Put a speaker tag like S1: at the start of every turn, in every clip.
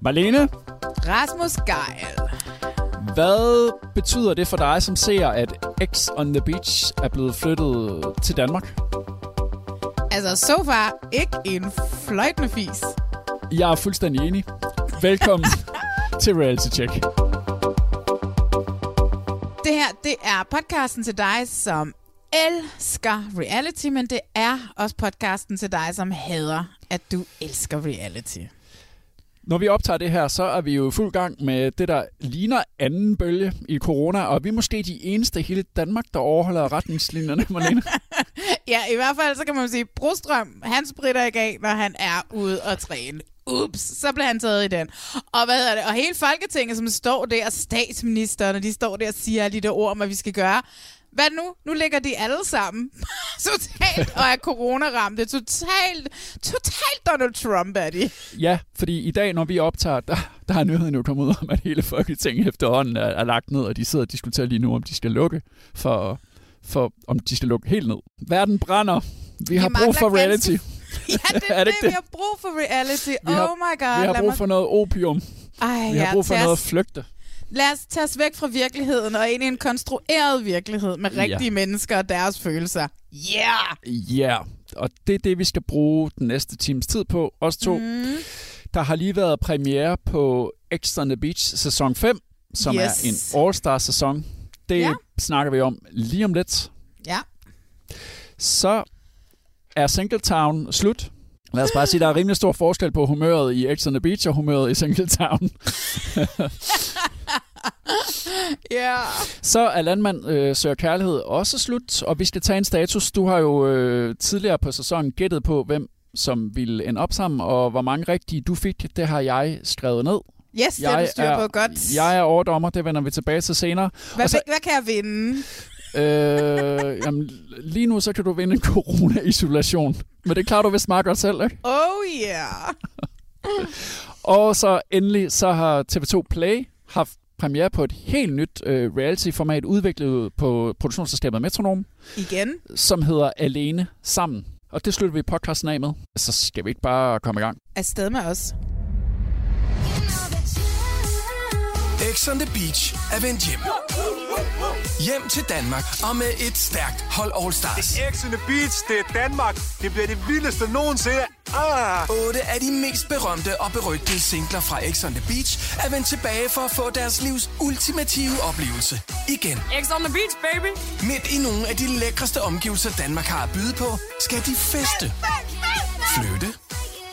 S1: Marlene,
S2: Rasmus Geil.
S1: hvad betyder det for dig, som ser, at X on the Beach er blevet flyttet til Danmark?
S2: Altså, så so far ikke en fløjtende fis.
S1: Jeg er fuldstændig enig. Velkommen til Reality Check.
S2: Det her, det er podcasten til dig, som elsker reality, men det er også podcasten til dig, som hader, at du elsker reality.
S1: Når vi optager det her, så er vi jo i fuld gang med det, der ligner anden bølge i corona, og vi er måske de eneste i hele Danmark, der overholder retningslinjerne, Marlene.
S2: Ja, i hvert fald så kan man sige, Brostrøm, han spritter ikke af, når han er ude og træne. Ups, så blev han taget i den. Og hvad er det? Og hele Folketinget, som står der, og de står der og siger alle de der ord om, hvad vi skal gøre. Hvad nu? Nu ligger de alle sammen totalt og er corona-ramte. Totalt, totalt Donald Trump er de.
S1: Ja, fordi i dag, når vi optager, der, der er nyheden jo kommet ud om, at hele Folketinget efterhånden er, er lagt ned, og de sidder og diskuterer lige nu, om de skal lukke, for, for om de skal lukke helt ned. Verden brænder. Vi har brug for reality.
S2: Ja, det er,
S1: Er det
S2: det, vi har brug for reality.
S1: Vi
S2: oh
S1: har-
S2: my god.
S1: Vi har brug
S2: mig-
S1: for noget opium.
S2: Ej,
S1: Vi har brug for noget
S2: os-
S1: flygte.
S2: Lad os tage os væk fra virkeligheden og ind i en konstrueret virkelighed med rigtige mennesker og deres følelser. Yeah!
S1: Ja, yeah. og det er det, vi skal bruge den næste times tid på. Os to. Mm. Der har lige været premiere på X on the Beach sæson 5, som
S2: Yes.
S1: er en All-Star-sæson. Det
S2: Ja.
S1: ja. snakker vi om lige om lidt.
S2: Ja.
S1: Så er Singletown slut. Lad os bare sige, der er rimelig stor forskel på humøret i X on the Beach og humøret i Singletown.
S2: Ja.
S1: Så er Landmand øh, søger kærlighed også slut, og vi skal tage en status. Du har jo øh, tidligere på sæsonen gættet på, hvem som ville ende op sammen, og hvor mange rigtige du fik, det har jeg skrevet ned.
S2: Yes, det er du styr på godt.
S1: Jeg er overdommer, det vender vi tilbage til senere.
S2: Hvad,
S1: og så-
S2: hvad kan jeg vinde?
S1: Øh, jamen, lige nu så kan du vinde en corona-isolation. Men det klarer du vist meget godt selv, ikke?
S2: Oh yeah.
S1: Og så endelig så har TV2 Play haft premiere på et helt nyt øh, reality-format, udviklet på produktionsselskabet Metronom,
S2: Igen.
S1: som hedder Alene Sammen. Og det slutter vi podcasten af med. Så skal vi ikke bare komme i gang.
S2: Afsted med os.
S3: X on the Beach er vendt hjem. Hjem til Danmark og med et stærkt hold All Stars.
S4: X on the Beach, det er Danmark. Det bliver det vildeste nogensinde. Ah!
S3: Otte af de mest berømte og berygtede singler fra X on the Beach er vendt tilbage for at få deres livs ultimative oplevelse. Igen.
S5: X on the beach, baby.
S3: Midt i nogle af de lækreste omgivelser, Danmark har at byde på, skal de feste, flytte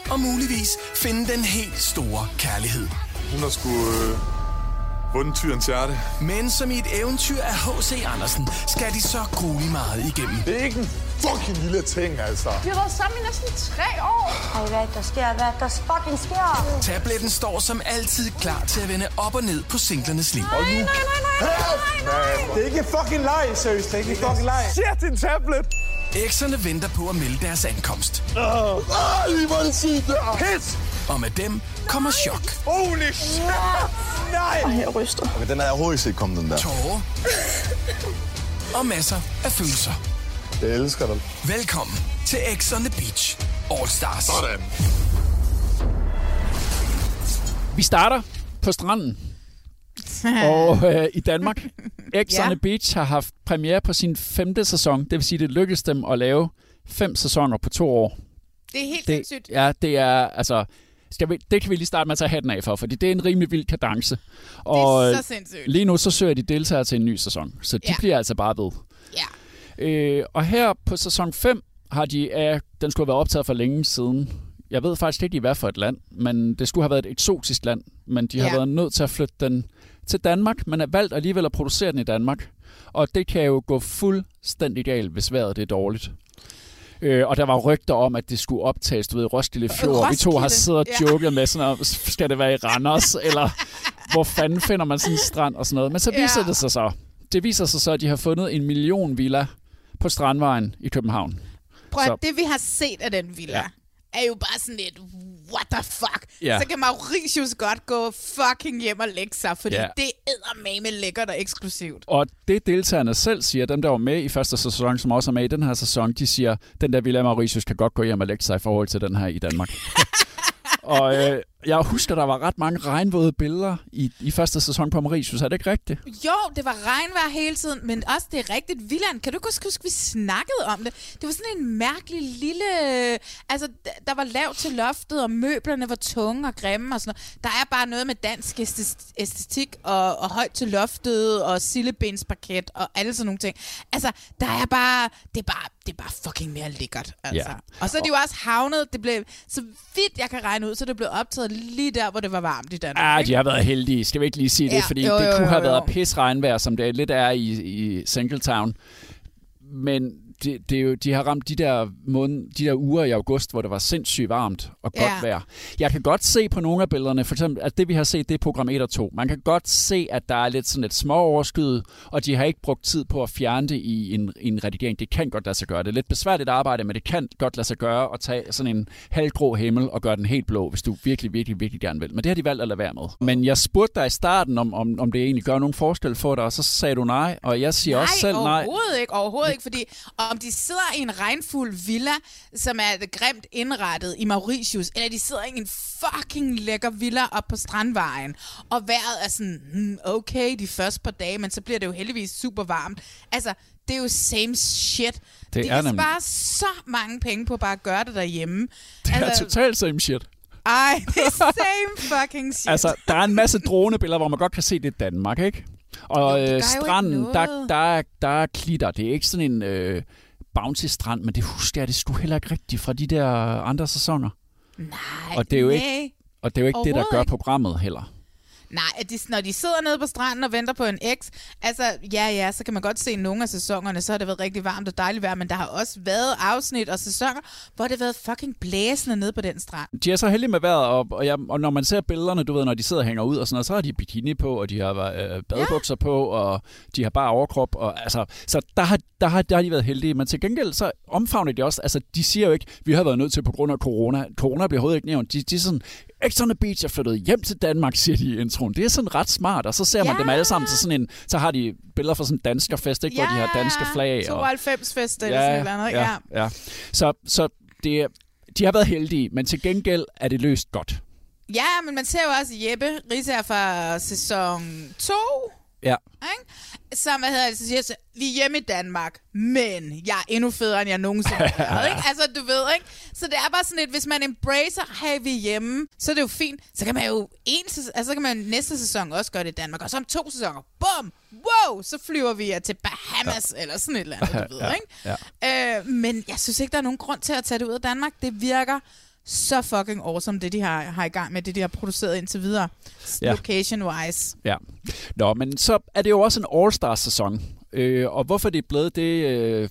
S3: og muligvis finde den helt store kærlighed.
S6: Hun har sgu øh, vundet tyrens hjerte.
S3: Men som i et eventyr af H.C. Andersen, skal de så grueligt meget igennem.
S6: Det er ikke en fucking lille ting, altså.
S5: Vi har været sammen i næsten tre år.
S7: Ej, hvad der sker? Hvad der fucking sker?
S3: Tabletten står som altid klar til at vende op og ned på singlernes liv.
S5: Nej, nej, nej, nej, nej, nej.
S4: Det er ikke en fucking leg, seriøst. Det er ikke en fucking leg. Shit, din tablet.
S3: Ekserne venter på at melde deres ankomst.
S6: Ah, lige hvor det sige der.
S4: Pis!
S3: Og med dem kommer chok,
S4: Holy shit. Nej.
S5: Ej, jeg ryster.
S6: Okay, den er jeg overhovedet ikke set komme, den der.
S3: tårer og masser af følelser.
S6: Jeg elsker dig.
S3: Velkommen til X on the Beach All Stars.
S6: Sådan.
S1: Vi starter på stranden. og øh, i Danmark. X
S2: Ja.
S1: on the Beach har haft premiere på sin femte sæson. Det vil sige, det lykkedes dem at lave fem sæsoner på to år.
S2: Det er helt
S1: det,
S2: sindssygt.
S1: Ja, det er, altså, skal vi, det kan vi lige starte med at tage hatten af for, fordi det er en rimelig vild kadence. Og
S2: det er så sindssygt.
S1: lige nu så søger de deltagere til en ny sæson, så de
S2: Ja.
S1: bliver altså bare ved.
S2: Ja.
S1: Øh, og her på sæson 5 har de, ja, den skulle have været optaget for længe siden. Jeg ved faktisk ikke, i hvad for et land, men det skulle have været et eksotisk land, men de har
S2: Ja.
S1: været nødt til at flytte den til Danmark, men er valgt alligevel at producere den i Danmark. Og det kan jo gå fuldstændig galt, hvis vejret det er dårligt. Øh, og der var rygter om, at det skulle optages du ved, Roskilde Fjord. Vi to har
S2: Roskilde,
S1: siddet og
S2: ja.
S1: joket med sådan noget, skal det være i Randers, eller hvor fanden finder man sådan en strand og sådan noget. Men så viser
S2: Ja.
S1: det sig så, det viser sig så, at de har fundet en million villa på Strandvejen i København.
S2: Prøv at det vi har set af den villa,
S1: Ja.
S2: ja. er jo bare sådan lidt, what the fuck?
S1: Ja.
S2: Så kan Mauritius godt gå fucking hjem og lægge sig, fordi
S1: Ja.
S2: det er med lækkert og eksklusivt.
S1: Og det deltagerne selv siger, dem der var med i første sæson, som også er med i den her sæson, de siger, den der Villa Mauritius kan godt gå hjem og lægge sig i forhold til den her i Danmark. og øh, jeg husker, der var ret mange regnvåde billeder i, i første sæson på Mauritius. Er det ikke rigtigt?
S2: Jo, det var regnvejr hele tiden, men også det er rigtigt Villand. Kan du ikke huske, huske, vi snakkede om det? Det var sådan en mærkelig lille... Øh, altså, der var lavt til loftet, og møblerne var tunge og grimme og sådan noget. Der er bare noget med dansk æstetik og, og højt til loftet og sillebensparket og alle sådan nogle ting. Altså, der er bare... Det er bare, det er bare fucking mere lækkert, altså.
S1: Ja.
S2: Og så er de jo også havnet... Det blev, så vidt jeg kan regne ud, så det blev optaget lige der, hvor det var varmt i Danmark.
S1: Ah, de har været heldige. Skal vi ikke lige sige det?
S2: Ja,
S1: Fordi
S2: jo,
S1: det
S2: jo,
S1: kunne
S2: jo,
S1: have
S2: jo.
S1: været pis regnvejr, som det lidt er i, i Singletown. Men det, det er jo, de har ramt de der, måned, de der uger i august, hvor det var sindssygt varmt og godt
S2: Ja.
S1: vejr. Jeg kan godt se på nogle af billederne, for eksempel, at det vi har set, det er program 1 og 2. Man kan godt se, at der er lidt sådan et små overskud, og de har ikke brugt tid på at fjerne det i en, i en redigering. Det kan godt lade sig gøre. Det er lidt besværligt arbejde, men det kan godt lade sig gøre at tage sådan en halvgrå himmel og gøre den helt blå, hvis du virkelig, virkelig, virkelig gerne vil. Men det har de valgt at lade være med. Men jeg spurgte dig i starten, om, om, om det egentlig gør nogen forskel for dig, og så sagde du nej, og jeg siger
S2: nej,
S1: også selv nej.
S2: overhovedet ikke, overhovedet ikke, fordi om de sidder i en regnfuld villa, som er grimt indrettet i Mauritius, eller de sidder i en fucking lækker villa op på Strandvejen, og vejret er sådan, hmm, okay, de første par dage, men så bliver det jo heldigvis super varmt. Altså, det er jo same shit.
S1: Det
S2: de
S1: er
S2: kan
S1: nemlig.
S2: spare så mange penge på bare at gøre det derhjemme.
S1: Det er totalt same shit.
S2: Ej, det er same fucking shit.
S1: Altså, der er en masse dronebilleder, hvor man godt kan se, det er Danmark, ikke? Og
S2: Jo,
S1: øh, stranden, der, der, er, der er klitter. Det er ikke sådan en øh, bouncy strand, men det husker jeg, det skulle heller ikke rigtigt fra de der andre sæsoner.
S2: Nej,
S1: og det er jo ikke, og det er jo ikke det, der gør programmet heller.
S2: Nej, at de, når de sidder nede på stranden og venter på en eks, altså ja, ja, så kan man godt se nogle af sæsonerne, så har det været rigtig varmt og dejligt vejr, men der har også været afsnit og sæsoner, hvor det har været fucking blæsende nede på den strand.
S1: De er så heldige med vejret, og, og, jeg, og når man ser billederne, du ved, når de sidder og hænger ud og sådan noget, så har de bikini på, og de har øh, badebukser ja. på, og de har bare overkrop. Og, altså, så der har, der, har, der har de været heldige. Men til gengæld, så omfavner de også, altså de siger jo ikke, vi har været nødt til på grund af corona. Corona bliver overhovedet ikke nævnt. De, de er sådan, Ex on the Beach er flyttet hjem til Danmark, siger de i introen. Det er sådan ret smart, og så ser man
S2: Ja.
S1: dem alle sammen til sådan en, så har de billeder fra sådan en danskerfest, ikke, hvor de har danske flag. Og,
S2: 92 fest eller sådan et eller andet, ikke?
S1: ja, ja. Så, så det, de har været heldige, men til gengæld er det løst godt.
S2: Ja, men man ser jo også Jeppe Risager fra sæson 2,
S1: Ja.
S2: ikke? Som, hvad hedder det, så siger så, vi er hjemme i Danmark, men jeg er endnu federe, end jeg nogensinde har været, ikke? Altså, du ved, ikke? Så det er bare sådan lidt, hvis man embracer, hey, vi er hjemme, så er det jo fint. Så kan man jo en, altså, så kan man næste sæson også gøre det i Danmark, og så om to sæsoner, bum, wow, så flyver vi til Bahamas, ja. eller sådan et eller andet, du ved, ikke?
S1: ja.
S2: Øh, men jeg synes ikke, der er nogen grund til at tage det ud af Danmark. Det virker så fucking awesome, det de har, har i gang med, det de har produceret indtil videre,
S1: Ja.
S2: location-wise.
S1: Ja. Nå, men så er det jo også en All-Star-sæson. Øh, og hvorfor det er blevet det, øh,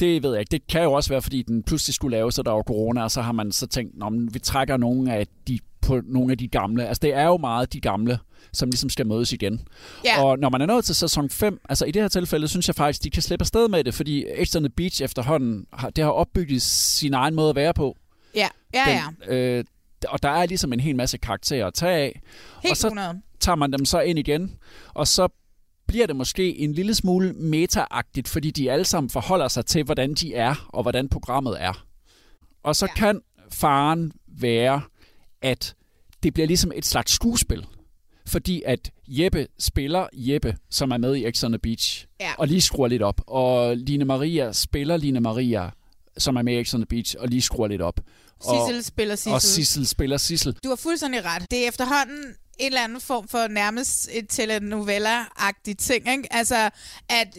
S1: det ved jeg ikke. Det kan jo også være, fordi den pludselig skulle laves, så der var corona, og så har man så tænkt, Nå, men vi trækker nogle af de på nogle af de gamle. Altså, det er jo meget de gamle, som ligesom skal mødes igen.
S2: Ja.
S1: Og når man er nået til sæson 5, altså i det her tilfælde, synes jeg faktisk, de kan slippe afsted med det, fordi X on the Beach efterhånden, har, det har opbygget sin egen måde at være på.
S2: Ja, ja, ja.
S1: Den, øh, og der er ligesom en hel masse karakterer at tage af.
S2: Helt
S1: og så
S2: 100.
S1: tager man dem så ind igen, og så bliver det måske en lille smule meta-agtigt, fordi de alle sammen forholder sig til, hvordan de er, og hvordan programmet er. Og så ja. kan faren være, at det bliver ligesom et slags skuespil. Fordi at Jeppe spiller Jeppe, som er med i X on the Beach,
S2: Ja.
S1: og lige skruer lidt op. Og Line Maria spiller Line Maria, som er med i X on the Beach, og lige skruer lidt op.
S2: Sissel spiller Sissel.
S1: Og Sissel spiller Sissel.
S2: Du har fuldstændig ret. Det er efterhånden en eller anden form for nærmest et telenovella-agtigt ting. Ikke? Altså, at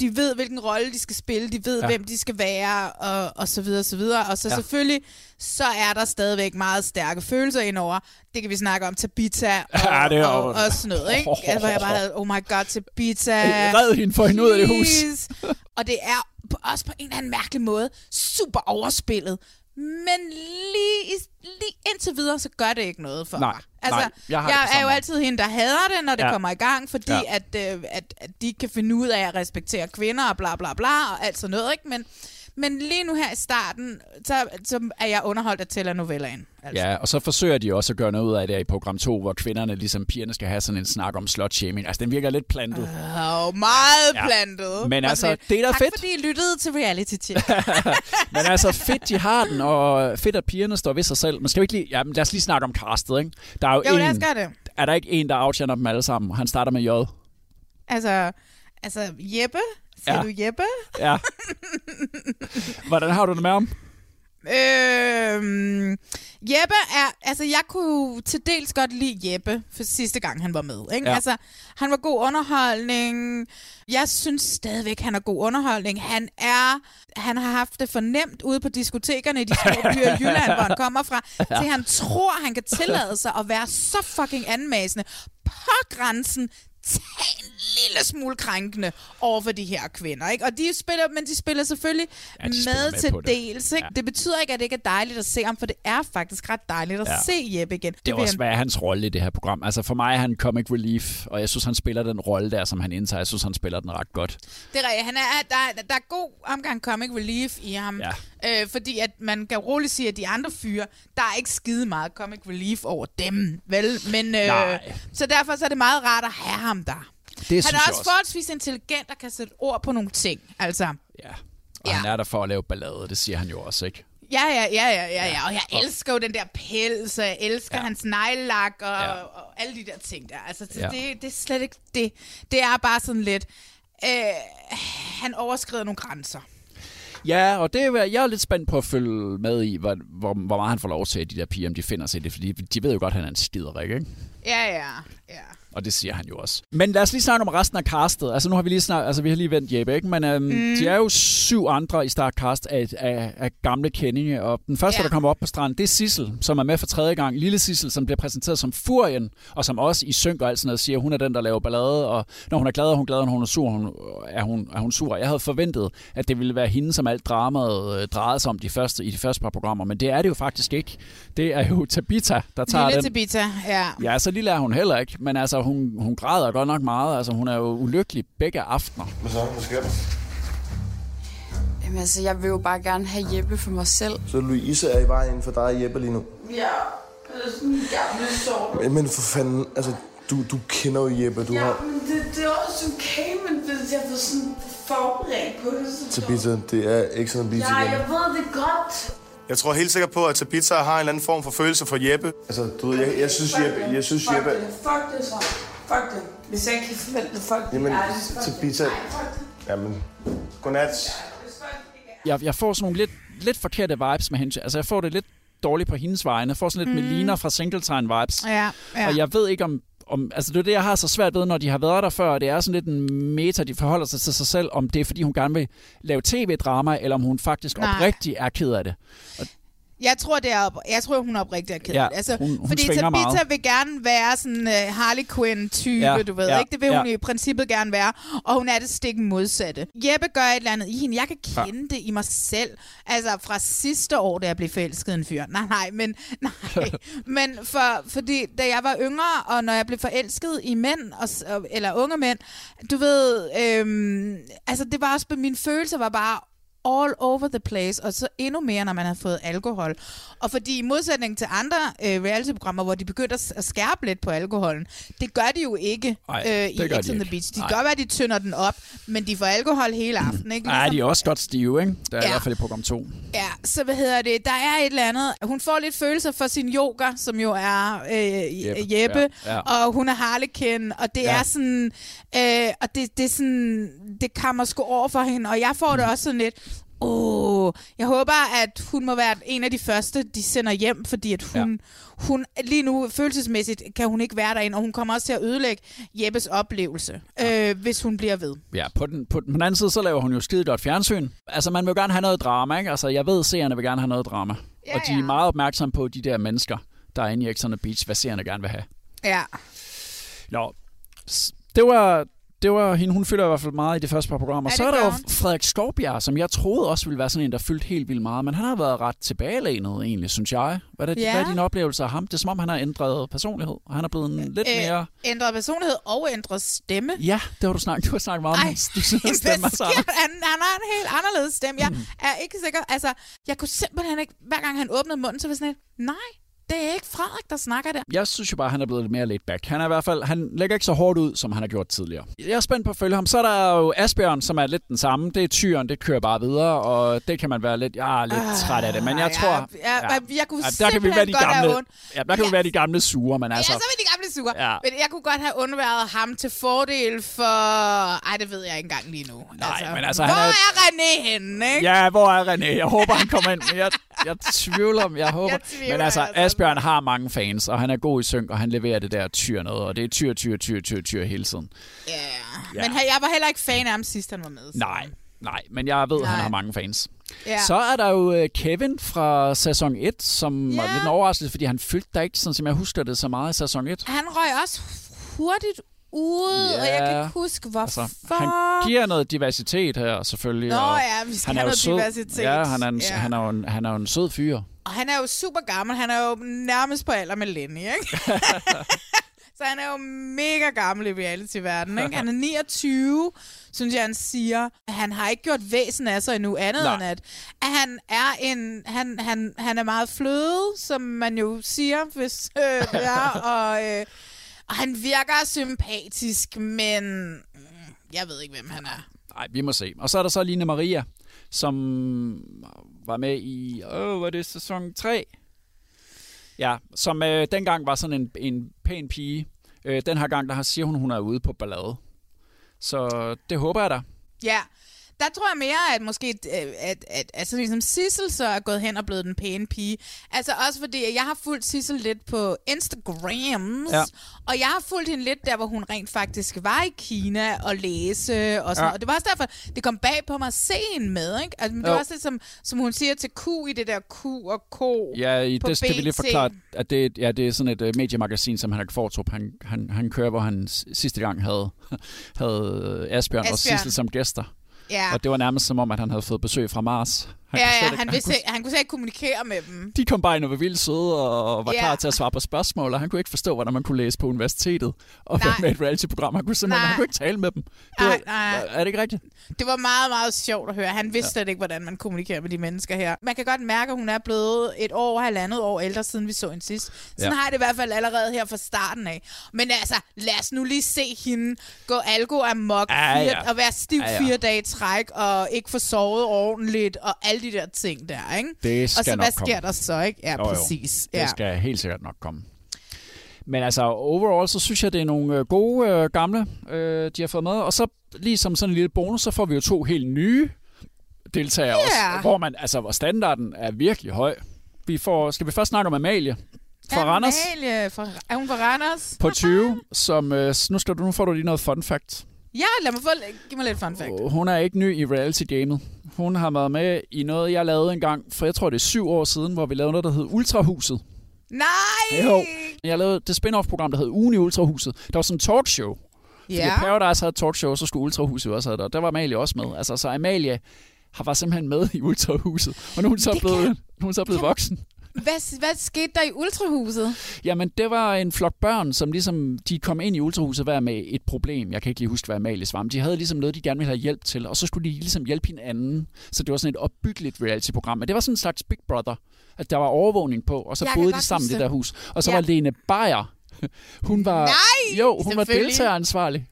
S2: de ved, hvilken rolle de skal spille, de ved,
S1: Ja.
S2: hvem de skal være, og, og så videre, og så videre. Og så
S1: Ja.
S2: selvfølgelig, så er der stadigvæk meget stærke følelser indover. Det kan vi snakke om, Tabita og,
S1: Ja, det er
S2: og,
S1: jo-
S2: og, sådan noget. Ikke? Altså, jeg bare havde, oh my god, Tabita.
S1: Red hende, få hende ud af det hus.
S2: og det er på, også på en eller anden mærkelig måde super overspillet. Men lige, lige indtil videre, så gør det ikke noget for
S1: Nej,
S2: mig. Altså,
S1: nej, jeg
S2: jeg er jo altid hende, der hader det, når det
S1: Ja.
S2: kommer i gang, fordi
S1: Ja.
S2: at, øh, at, at de kan finde ud af at respektere kvinder og bla bla bla og alt sådan noget. Ikke? Men, men lige nu her i starten, så, så er jeg underholdt af telenovellaen. Altså.
S1: Ja, og så forsøger de også at gøre noget ud af det i program 2, hvor kvinderne, ligesom pigerne, skal have sådan en snak om slut-shaming. Altså, den virker lidt plantet.
S2: Oh, meget
S1: Ja.
S2: plantet.
S1: Men altså,
S2: lidt,
S1: det er da
S2: tak
S1: fedt.
S2: fordi I lyttede til reality check.
S1: Men altså, fedt, de har den, og fedt, at pigerne står ved sig selv. Men skal vi ikke lige... Ja, men lad os lige snakke om castet, ikke? Der er jo,
S2: Jo,
S1: en,
S2: lad os gøre det.
S1: Er der ikke en, der outshiner dem alle sammen? Han starter med J.
S2: altså, altså Jeppe? Siger
S1: Ja.
S2: du Jeppe?
S1: Ja. Hvordan har du det med ham?
S2: Øhm, Jeppe er, altså jeg kunne til dels godt lide Jeppe for sidste gang han var med. Ikke?
S1: Ja.
S2: Altså, han var god underholdning. Jeg synes stadigvæk, han er god underholdning. Han er, han har haft det fornemt ude på diskotekerne i de små byer i Jylland, hvor han kommer fra,
S1: Ja.
S2: til han tror, han kan tillade sig at være så fucking anmasende på grænsen til lille smule krænkende over for de her kvinder. Ikke? Og de spiller, men de spiller selvfølgelig
S1: Ja, de spiller
S2: med,
S1: med
S2: til
S1: det.
S2: dels. Ikke?
S1: Ja.
S2: Det betyder ikke, at det ikke er dejligt at se ham, for det er faktisk ret dejligt at
S1: Ja.
S2: se Jeppe igen.
S1: Det er
S2: vil
S1: også,
S2: jeg-
S1: hvad er hans rolle i det her program? Altså for mig er han comic relief, og jeg synes, han spiller den rolle der, som han indtager. Jeg synes, han spiller den ret godt.
S2: Det er rigtigt. Han er, der, er- der er god omgang comic relief i ham.
S1: Ja.
S2: Øh, fordi at man kan roligt sige, at de andre fyre, der er ikke skide meget comic relief over dem, vel? Men, øh,
S1: Nej.
S2: så derfor så er det meget rart at have ham der.
S1: Det
S2: han er også,
S1: også.
S2: forholdsvis intelligent og kan sætte ord på nogle ting. Altså,
S1: Ja. Og ja. han er der for at lave ballade, det siger han jo også, ikke?
S2: Ja, ja, ja, ja, ja, ja. Og jeg elsker jo den der pels, og jeg elsker ja. hans neglelak og,
S1: Ja.
S2: og alle de der ting der. Altså, det,
S1: Ja.
S2: det, det er slet ikke det. Det er bare sådan lidt... Øh, han overskrider nogle grænser.
S1: Ja, og det er, jeg er lidt spændt på at følge med i, hvor, hvor, hvor meget han får lov til, at de der piger, om de finder sig i det, fordi de ved jo godt, at han er en skiderik, ikke?
S2: Ja, ja, ja.
S1: Og det siger han jo også. Men lad os lige snakke om resten af castet. Altså nu har vi lige snakket, altså vi har lige vendt Jeppe, ikke? Men øhm, mm. de er jo syv andre i startcast af, af, af gamle kendinge. Og den første, ja. Der kommer op på stranden, det er Sissel, som er med for tredje gang. Lille Sissel, som bliver præsenteret som Furien, og som også i synk og alt sådan noget siger, hun er den, der laver ballade, og når hun er glad, er hun glad, når hun er sur, hun, er, hun, er hun sur. Jeg havde forventet, at det ville være hende, som alt dramaet øh, drejede sig om de første, i de første par programmer, men det er det jo faktisk ikke. Det er jo Tabita, der tager
S2: Lille
S1: den.
S2: Tabita, ja.
S1: Ja, så lille er hun heller ikke, men altså, hun, hun græder godt nok meget. Altså, hun er jo ulykkelig begge aftener.
S8: Hvad så? Hvad sker der?
S9: Jamen altså, jeg vil jo bare gerne have Jeppe for mig selv.
S8: Så Louise er i vejen for dig og Jeppe lige nu.
S9: Ja, det er sådan en gammel sår.
S8: Men, men for fanden, altså, du, du kender jo Jeppe. Du
S9: Ja,
S8: har...
S9: men det, det er også okay, men hvis jeg var sådan forberedt på det, så...
S8: Tabitha, det er ikke sådan en bil
S9: Ja,
S8: igen.
S9: jeg ved det godt.
S6: Jeg tror helt sikkert på, at Tabitha har en eller anden form for følelse for Jeppe.
S8: Altså, du ved, jeg, jeg synes Jeppe... Jeg synes
S9: Fuck
S8: Jeppe...
S9: det, fuck det så. Fuck det. Hvis jeg ikke kan forvente fuck det.
S8: Jamen,
S9: fuck.
S8: Tabitha...
S9: Fuck.
S8: Jamen, godnat.
S1: Jeg, jeg får sådan nogle lidt, lidt forkerte vibes med hende. Altså, jeg får det lidt dårligt på hendes vegne. Jeg får sådan lidt mm.
S2: Mm.
S1: Melina fra Singletime vibes.
S2: Ja, ja.
S1: Og jeg ved ikke om... Om, altså det er det, jeg har så svært ved, når de har været der før, og det er sådan lidt en meta, de forholder sig til sig selv, om det er, fordi hun gerne vil lave tv-drama, eller om hun faktisk
S2: Nej.
S1: oprigtigt er ked af det. Og
S2: Jeg tror, det er op, jeg tror, hun er oprigtig ked
S1: Ja,
S2: altså,
S1: hun- hun
S2: fordi Tabitha
S1: meget.
S2: vil gerne være sådan uh, Harley Quinn-type,
S1: Ja,
S2: ja, du ved.
S1: ja,
S2: ikke? Det vil hun
S1: ja.
S2: i princippet gerne være. Og hun er det stik modsatte. Jeppe gør et eller andet i hende. Jeg kan
S1: Ja.
S2: kende det i mig selv. Altså fra sidste år, da jeg blev forelsket en fyr. Nej, nej, men, nej. men for, fordi da jeg var yngre, og når jeg blev forelsket i mænd, og, eller unge mænd, du ved, øhm, altså det var også, mine følelser var bare all over the place, og så endnu mere, når man har fået alkohol. Og fordi i modsætning til andre øh, reality-programmer, hvor de begynder at- skærpe lidt på alkoholen, det gør de jo ikke
S1: Ej,
S2: øh, i X on the. Beach. De
S1: Nej.
S2: gør, at de tynder den op, men de får alkohol hele aftenen. Ikke?
S1: Nej, de er også godt stive, ikke? Der er ja. i hvert fald i program 2.
S2: Ja, så hvad hedder det? Der er et eller andet. Hun får lidt følelser for sin yoga, som jo er øh,
S1: Jeppe,
S2: Jeppe, Jeppe
S1: ja, ja.
S2: og hun er Harlekin, og det
S1: Ja.
S2: er sådan, øh, og det, det er sådan, det kammer sgu over for hende, og jeg får det også sådan lidt, Åh, jeg håber, at hun må være en af de første, de sender hjem, fordi at hun, ja. hun lige nu følelsesmæssigt kan hun ikke være derinde, og hun kommer også til at ødelægge Jeppes oplevelse, ja. øh, hvis hun bliver ved.
S1: Ja, på den, på den anden side, så laver hun jo skide godt fjernsyn. Altså, man vil jo gerne have noget drama, ikke? Altså, jeg ved, seerne vil gerne have noget drama.
S2: Ja,
S1: og de er meget opmærksomme på de der mennesker, der er inde i X on the Beach, hvad seerne gerne vil have.
S2: Ja.
S1: Nå, det var, det var hende, hun fylder i hvert fald meget i de første par programmer.
S2: Ja,
S1: så
S2: det
S1: er der jo. Frederik Skovbjerg, som jeg troede også ville være sådan en, der fyldte helt vildt meget, men han har været ret tilbagelænet egentlig, synes jeg. Hvad er, det,
S2: Ja.
S1: hvad er dine oplevelser af ham? Det er som om, han har ændret personlighed, og han er blevet en lidt
S2: Øh,
S1: mere...
S2: Ændret personlighed og ændret stemme.
S1: Ja, det har du snakket, du har snakket meget om.
S2: Ej,
S1: hans- stemme er
S2: sker han, han har en helt anderledes stemme. Jeg er ikke sikker. Altså, jeg kunne simpelthen ikke, hver gang han åbnede munden, så var jeg sådan lidt, nej, det er ikke Frederik, der snakker der.
S1: Jeg synes jo bare, han er blevet lidt mere laid back. Han er i hvert fald, han lægger ikke så hårdt ud, som han har gjort tidligere. Jeg er spændt på at følge ham. Så er der jo Asbjørn, som er lidt den samme. Det er tyren, det kører bare videre, og det kan man være lidt, jeg er lidt
S2: Ah,
S1: træt af det. Men jeg
S2: ja,
S1: tror...
S2: ja, jeg kunne
S1: der kan vi være de gamle, ja, der kan vi være de gamle sure, men altså...
S2: Ja, så vil de sure.
S1: Ja.
S2: Men jeg kunne godt have undværet ham til fordel for... Ej, det ved jeg ikke engang lige nu. Nej,
S1: men altså,
S2: Hvor
S1: han er-
S2: er René henne, ikke?
S1: Ja, hvor er René? Jeg håber, han kommer ind. Men jeg, jeg tvivler, jeg håber.
S2: Jeg tvivler
S1: men altså,
S2: altså.
S1: Asbjørn har mange fans, og han er god i synk, og han leverer det der tyr noget, og det er tyr, tyr, tyr, tyr, tyr hele tiden.
S2: Ja.
S1: Ja.
S2: Men jeg var heller ikke fan af ham sidst, han var med. så-
S1: Nej, nej, men jeg ved, at han har mange fans.
S2: Ja.
S1: Så er der jo øh, Kevin fra sæson 1, som ja. var lidt en overraskelse, fordi han fyldte da ikke, sådan som jeg husker det, så meget i sæson 1.
S2: Han røg også hurtigt ud,
S1: Ja.
S2: og jeg kan ikke huske, hvorfor.
S1: Altså, han giver noget diversitet her, selvfølgelig.
S2: Nå
S1: og
S2: ja, vi skal
S1: han er
S2: have
S1: jo
S2: noget
S1: sød.
S2: diversitet.
S1: Ja, han er, en,
S2: Ja.
S1: Han, er en, han er jo en sød fyr.
S2: Og han er jo super gammel. Han er jo nærmest på alder med Lenny, ikke? Så han er jo mega gammel i reality-verdenen, ikke? Han er 29, synes jeg, han siger. Han har ikke gjort væsen af sig endnu andet
S1: Nej.
S2: end, at, at han er en... Han, han, han er meget fløde, som man jo siger, hvis øh, det er. Og, øh, og han virker sympatisk, men mm, jeg ved ikke, hvem han er.
S1: Nej, vi må se. Og så er der så Line Maria, som var med i, åh, var det sæson 3? Ja, som øh, dengang var sådan en, en pæn pige. Øh, den her gang, der har siger hun, hun er ude på ballade. Så det håber jeg da.
S2: Ja, der tror jeg mere, at måske øh, at, at, at sådan ligesom Sissel så er gået hen og blevet den pæne pige. Altså også fordi, at jeg har fulgt Sissel lidt på Instagram,
S1: Ja.
S2: og jeg har fulgt hende lidt der, hvor hun rent faktisk var i Kina og læse og sådan
S1: Ja.
S2: Og det var også derfor, det kom bag på mig at se hende med, ikke? Altså, det
S1: Jo.
S2: var også det, som, som hun siger til Q i det der Q og K
S1: Ja, i,
S2: på
S1: det skal vi lige forklare, at det, ja, det er sådan et uh, mediemagasin, som Henrik Fortrup, han, han, han kører, hvor han sidste gang havde, havde Asbjørn, Asbjørn og. Sissel som gæster.
S2: Ja.
S1: Og det var nærmest som om, at han havde fået besøg fra Mars. Han
S2: ja,
S1: kunne
S2: ja,
S1: ikke-
S2: han, vidste, han kunne slet ikke kommunikere med dem.
S1: De kom bare ind og var vildt søde og var
S2: Ja.
S1: klar til at svare på spørgsmål, og han kunne ikke forstå, hvordan man kunne læse på universitetet og være
S2: Nej.
S1: med et reality-program. Han kunne simpelthen
S2: Nej.
S1: han kunne ikke tale med dem. Det
S2: Nej,
S1: var,
S2: nej.
S1: Er det ikke rigtigt?
S2: Det var meget, meget sjovt at høre. Han vidste ja. slet ikke, hvordan man kommunikerer med de mennesker her. Man kan godt mærke, at hun er blevet et år, halvandet år ældre, siden vi så hende sidst. Sådan
S1: Ja.
S2: har jeg det i hvert fald allerede her fra starten af. Men altså, lad os nu lige se hende gå algo amok
S1: Ja,
S2: fire,
S1: ja.
S2: og være stiv
S1: Ja, ja.
S2: fire dage i træk, og ikke få sovet ordentligt, og alle de der ting der, ikke?
S1: Det skal
S2: og så
S1: nok
S2: hvad sker
S1: komme.
S2: der så, ikke? Ja,
S1: Jo, jo.
S2: præcis.
S1: Det
S2: Ja.
S1: skal helt sikkert nok komme. Men altså, overall, så synes jeg, det er nogle øh, gode øh, gamle, øh, de har fået med. Og så lige som sådan en lille bonus, så får vi jo to helt nye deltagere
S2: Ja.
S1: også, hvor man, altså, hvor standarden er virkelig høj. Vi får, skal vi først snakke om Amalie fra Randers
S2: Amalie fra, er hun fra Randers?
S1: på 20, som, øh, nu, skal du, nu får du lige noget fun fact.
S2: Ja, lad mig få, giv mig lidt fun fact.
S1: Hun er ikke ny i reality-gamet. Hun har været med i noget, jeg lavede engang, for jeg tror, det er syv år siden, hvor vi lavede noget, der hed Ultrahuset.
S2: Nej!
S1: Jo. Jeg lavede det spin-off-program, der hed Ugen i Ultrahuset. Der var sådan en talkshow. Fordi
S2: Ja.
S1: Paradise havde et talkshow, så skulle Ultrahuset også have det. Og der var Amalie også med. Altså, så Amalie har var simpelthen med i Ultrahuset. Og nu er hun så
S2: Det
S1: blevet,
S2: kan-
S1: nu er hun så blevet voksen.
S2: Hvad, hvad skete der i Ultrahuset?
S1: Jamen, det var en flok børn, som ligesom, de kom ind i Ultrahuset hver med et problem. Jeg kan ikke lige huske, hvad Amalie svarede. men De havde ligesom noget, de gerne ville have hjælp til, og så skulle de ligesom hjælpe hinanden. Så det var sådan et opbyggeligt reality-program. Men det var sådan en slags Big Brother, at der var overvågning på, og så
S2: Jeg
S1: boede de sammen i det der hus. Og så
S2: Ja.
S1: var Lene Beyer, hun var,
S2: Nej,
S1: jo, hun var deltageransvarlig.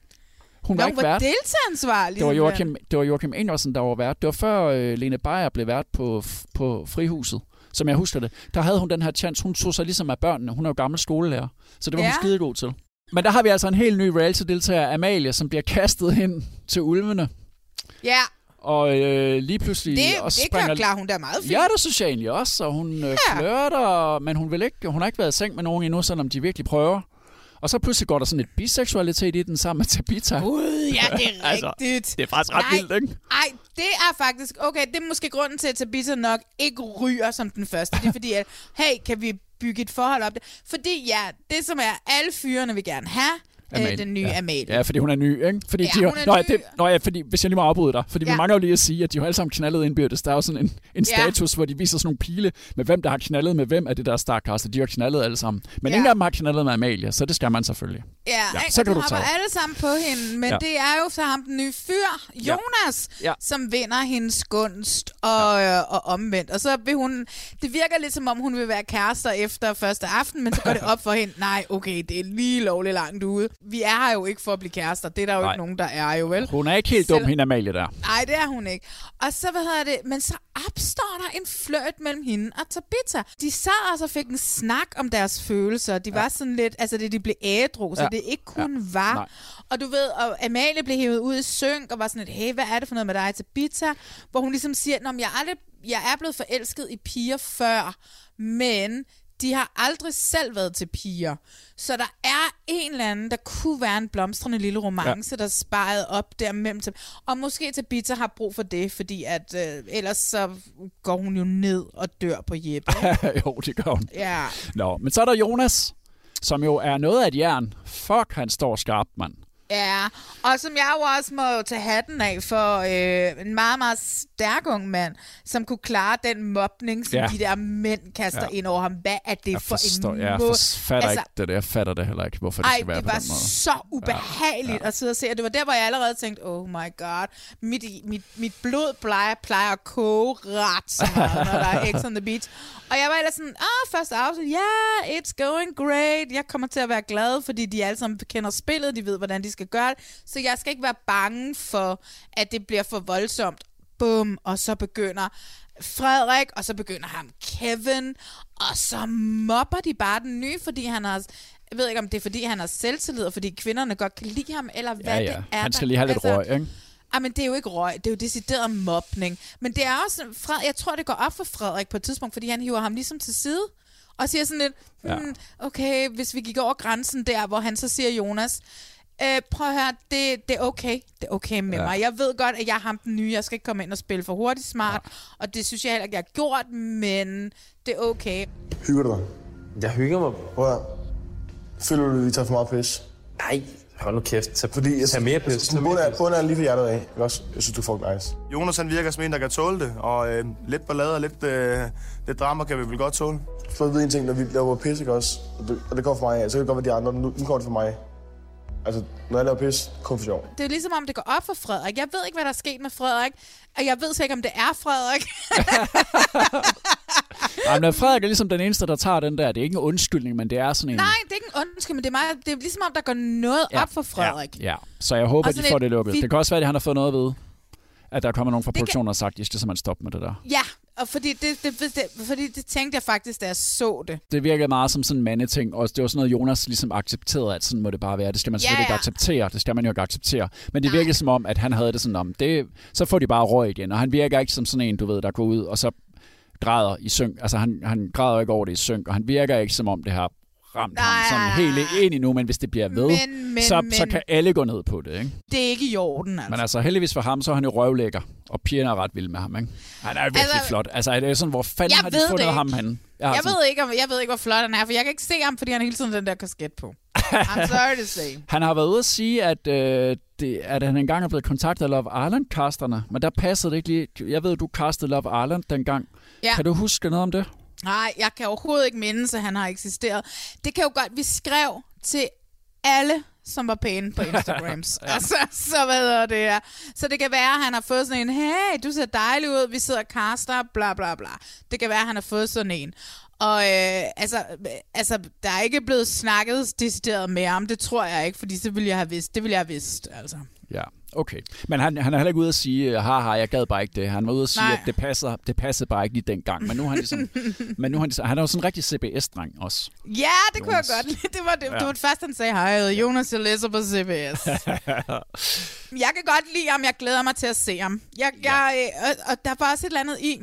S1: Hun
S2: Nå,
S1: var ikke
S2: var
S1: vært.
S2: deltageransvarlig.
S1: Det var. Joachim, det var Joachim Ingersen, der var vært. Det var før øh, Lene Beyer blev vært på, på Frihuset, som jeg husker det. Der havde hun den her chance. Hun tog sig ligesom af børnene. Hun er jo gammel skolelærer, så det var ja. Hun skidegod til. Men der har vi altså en helt ny reality-deltager, Amalie, som bliver kastet hen til ulvene.
S2: Ja,
S1: Og øh, lige pludselig
S2: Det,
S1: også
S2: det
S1: springer...
S2: kan klare hun da meget fint.
S1: Ja, det synes jeg egentlig også. Og hun øh,
S2: Ja.
S1: flirter, men hun, vil ikke, hun har ikke været i seng med nogen endnu, selvom de virkelig prøver. Og så pludselig går der sådan lidt biseksualitet i den sammen med Tabitha.
S2: Gud, ja, det er
S1: Altså,
S2: rigtigt.
S1: det er faktisk ret
S2: Nej,
S1: vildt, ikke?
S2: Ej, det er faktisk... Okay, det er måske grunden til, at Tabitha nok ikke ryger som den første. Det er fordi, at, hey, kan vi bygge et forhold op? Fordi ja, det som er, alle fyrene vil gerne have, øh, den nye
S1: ja.
S2: Amalie.
S1: Ja, fordi hun er ny, ikke? Fordi
S2: Ja,
S1: de,
S2: hun er
S1: nå,
S2: ny.
S1: Det, nå ja, fordi, hvis jeg lige må afbryde dig, fordi ja. Vi mangler jo lige at sige, at de har alle sammen knaldet indbyrdes. Der er jo sådan en, en
S2: Ja.
S1: status, hvor de viser sådan nogle pile med, hvem der har knaldet med hvem af det der Starcast, de har knaldet alle sammen. Men
S2: Ja.
S1: ingen af dem har knaldet med Amalie, så det skal man selvfølgelig.
S2: Ja,
S1: Ja,
S2: ikke?
S1: så kan du tage
S2: alle sammen på hende, men
S1: Ja.
S2: det er jo så ham den nye fyr, Jonas,
S1: Ja. Ja.
S2: som vinder hendes gunst og, ja. og omvendt. Og så vil hun, det virker lidt som om hun vil være kærester efter første aften, men så går det op for hende, nej, okay, det er lige lovligt langt ude. Vi er her jo ikke for at blive kærester, det er der jo
S1: Nej.
S2: ikke nogen, der er jo vel.
S1: Hun er ikke helt dum,
S2: Selv-
S1: hende Amalie der.
S2: Nej, det er hun ikke. Og så, hvad hedder det, men så opstår der en flirt mellem hende og Tabitha. De sad og fik en snak om deres følelser. De var sådan lidt, altså det de blev ædru, så
S1: Ja.
S2: det ikke kun var.
S1: Nej.
S2: Og du ved, og Amalie blev hævet ud i synk og var sådan lidt, hey, hvad er det for noget med dig, Tabitha? Hvor hun ligesom siger, men jeg, aldrig, jeg er blevet forelsket i piger før, men de har aldrig selv været til piger. Så der er en eller anden, der kunne være en blomstrende lille romance, ja. der sparet op der mellem dem. Og måske Tabitha har brug for det, fordi at øh, ellers så går hun jo ned og dør på Jeppe.
S1: jo, det gør hun.
S2: ja.
S1: Nå, men så er der Jonas, som jo er noget af et jern. Fuck, han står skarpt, mand.
S2: Ja, og som jeg jo også må tage hatten af for øh, en meget, meget stærk ung mand, som kunne klare den mobning, som
S1: Ja.
S2: de der mænd kaster
S1: Ja.
S2: ind over ham. Hvad er det
S1: Jeg
S2: for
S1: forstår,
S2: en
S1: jeg
S2: måde?
S1: fatter altså, ikke det der. Jeg fatter det heller ikke, hvorfor det
S2: Ej,
S1: skal være
S2: det
S1: på
S2: var
S1: den måde.
S2: så ubehageligt ja. at sidde og se, og det var der, hvor jeg allerede tænkte, oh my god, mit, mit, mit blod plejer, plejer at koge ret så meget, når der er X on the beach. Og jeg var ellers sådan, ah, første afsnit, ja, yeah, it's going great, jeg kommer til at være glad, fordi de alle sammen kender spillet, de ved, hvordan de skal gøre det, så jeg skal ikke være bange for, at det bliver for voldsomt. Bum, og så begynder Frederik, og så begynder ham Kevin, og så mobber de bare den nye, fordi han har... Jeg ved ikke, om det er, fordi han har selvtillid, og fordi kvinderne godt kan lide ham, eller hvad
S1: Ja, ja.
S2: det er.
S1: Han skal lige have lidt
S2: altså,
S1: røg, ikke?
S2: Ej, men det er jo ikke røg, det er jo decideret mobning. Men det er også, Fred, jeg tror, det går op for Frederik på et tidspunkt, fordi han hiver ham ligesom til side, og siger sådan lidt,
S1: Ja.
S2: hmm, okay, hvis vi gik over grænsen der, hvor han så siger Jonas, øh, prøv at høre, det, det er okay, det er okay med
S1: Ja.
S2: mig. Jeg ved godt, at jeg er ham den nye, jeg skal ikke komme ind og spille for hurtigt smart, ja. og det synes jeg heller ikke, jeg har gjort, men det er okay.
S8: Hygger du dig?
S10: Jeg hygger mig.
S8: Prøv at. Føler du, at vi tager for meget pis?
S10: Nej, hold nu kæft. Tag,
S8: Fordi jeg,
S10: tag mere pis.
S8: Er, bunden er lige for hjertet af. Ikke også? Jeg synes, du er fucking nice.
S11: Jonas han virker som en, der kan tåle det, og øh, lidt ballade og lidt, øh, lidt drama kan vi vel godt tåle.
S8: For at vide en ting, når vi laver pis, ikke også? Og det, og det går for mig af. Så kan det godt være de andre. Nu, nu går det for mig. Altså, når jeg laver pis, kun for sjov.
S2: Det er ligesom om, det går op for Frederik. Jeg ved ikke, hvad der er sket med Frederik, og jeg ved så ikke, om det er Frederik.
S1: Ej, men Frederik er ligesom den eneste, der tager den der. Det er ikke en undskyldning, men det er sådan en...
S2: Nej, det er ikke en undskyld, men det er, meget, det er ligesom om, der går noget ja. op for Frederik.
S1: Ja, ja. Så jeg håber, at de får
S2: et-
S1: det lukket.
S2: vi-
S1: Det kan også være, at han har fået noget at vide. At der kommer nogen fra
S2: Det kan-
S1: produktionen og sagt, at I skal simpelthen stoppe med det der.
S2: Ja, og fordi det, det, det, fordi det tænkte jeg faktisk, da jeg så det.
S1: Det virker meget som sådan en mandeting, og det var sådan noget, Jonas ligesom accepterede, at sådan må det bare være. Det skal man
S2: Ja,
S1: slet ikke acceptere. Det skal man jo ikke acceptere. Men det virker som om, at han havde det sådan om, det, så får de bare røg igen. Og han virker ikke som sådan en, du ved, der går ud og så græder i synk. Altså han, han græder ikke over det i synk, og han virker ikke som om det har ramt
S2: Nej,
S1: ham sådan helt ind endnu, men hvis det bliver ved,
S2: Men, men,
S1: så,
S2: men,
S1: så kan alle gå ned på det, ikke?
S2: det er ikke i orden, altså.
S1: Men altså heldigvis for ham, så er han jo røvlægger, og pigerne er ret vilde med ham, ikke? Han er virkelig
S2: Altså,
S1: flot. Altså det er sådan, hvor fanden har de fundet
S2: det
S1: ham henne? Jeg,
S2: Jeg
S1: sådan-
S2: ved, ikke, om, jeg ved ikke, hvor flot han er, for jeg kan ikke se ham, fordi han hele tiden den der kasket på. I'm sorry to say.
S1: Han har været ude at sige, at, øh, det, at han engang er blevet kontaktet af Love Island-casterne, men der passede det ikke lige. Jeg ved, du castede Love Island dengang.
S2: Ja.
S1: Kan du huske noget om det?
S2: Nej, jeg kan overhovedet ikke mindes, at han har eksisteret. Det kan jo godt, vi skrev til alle, som var pæne på Instagrams. ja. altså, så hvad hedder det her. Så det kan være, at han har fået sådan en, hey, du ser dejlig ud, vi sidder og caster, bla bla bla. Det kan være, at han har fået sådan en. Og øh, altså, øh, altså, der er ikke blevet snakket decideret mere om det, tror jeg ikke, fordi så ville jeg have vidst. Det ville jeg have vidst, altså.
S1: Ja. Okay. Men han, han er heller ikke ude at sige, haha, jeg gad bare ikke det. Han var ude at sige,
S2: Nej.
S1: at det passer, det passede bare ikke lige dengang. Men nu er han ligesom, men nu er han, ligesom, han er jo sådan en rigtig CBS-dreng også.
S2: Ja, det kunne jeg godt lide. Det var det,
S1: Ja.
S2: det, var det første, han sagde. Hej, jeg Jonas, jeg læser på CBS. jeg kan godt lide ham. Jeg glæder mig til at se ham. Jeg, jeg, øh, og, og der var også et eller andet i...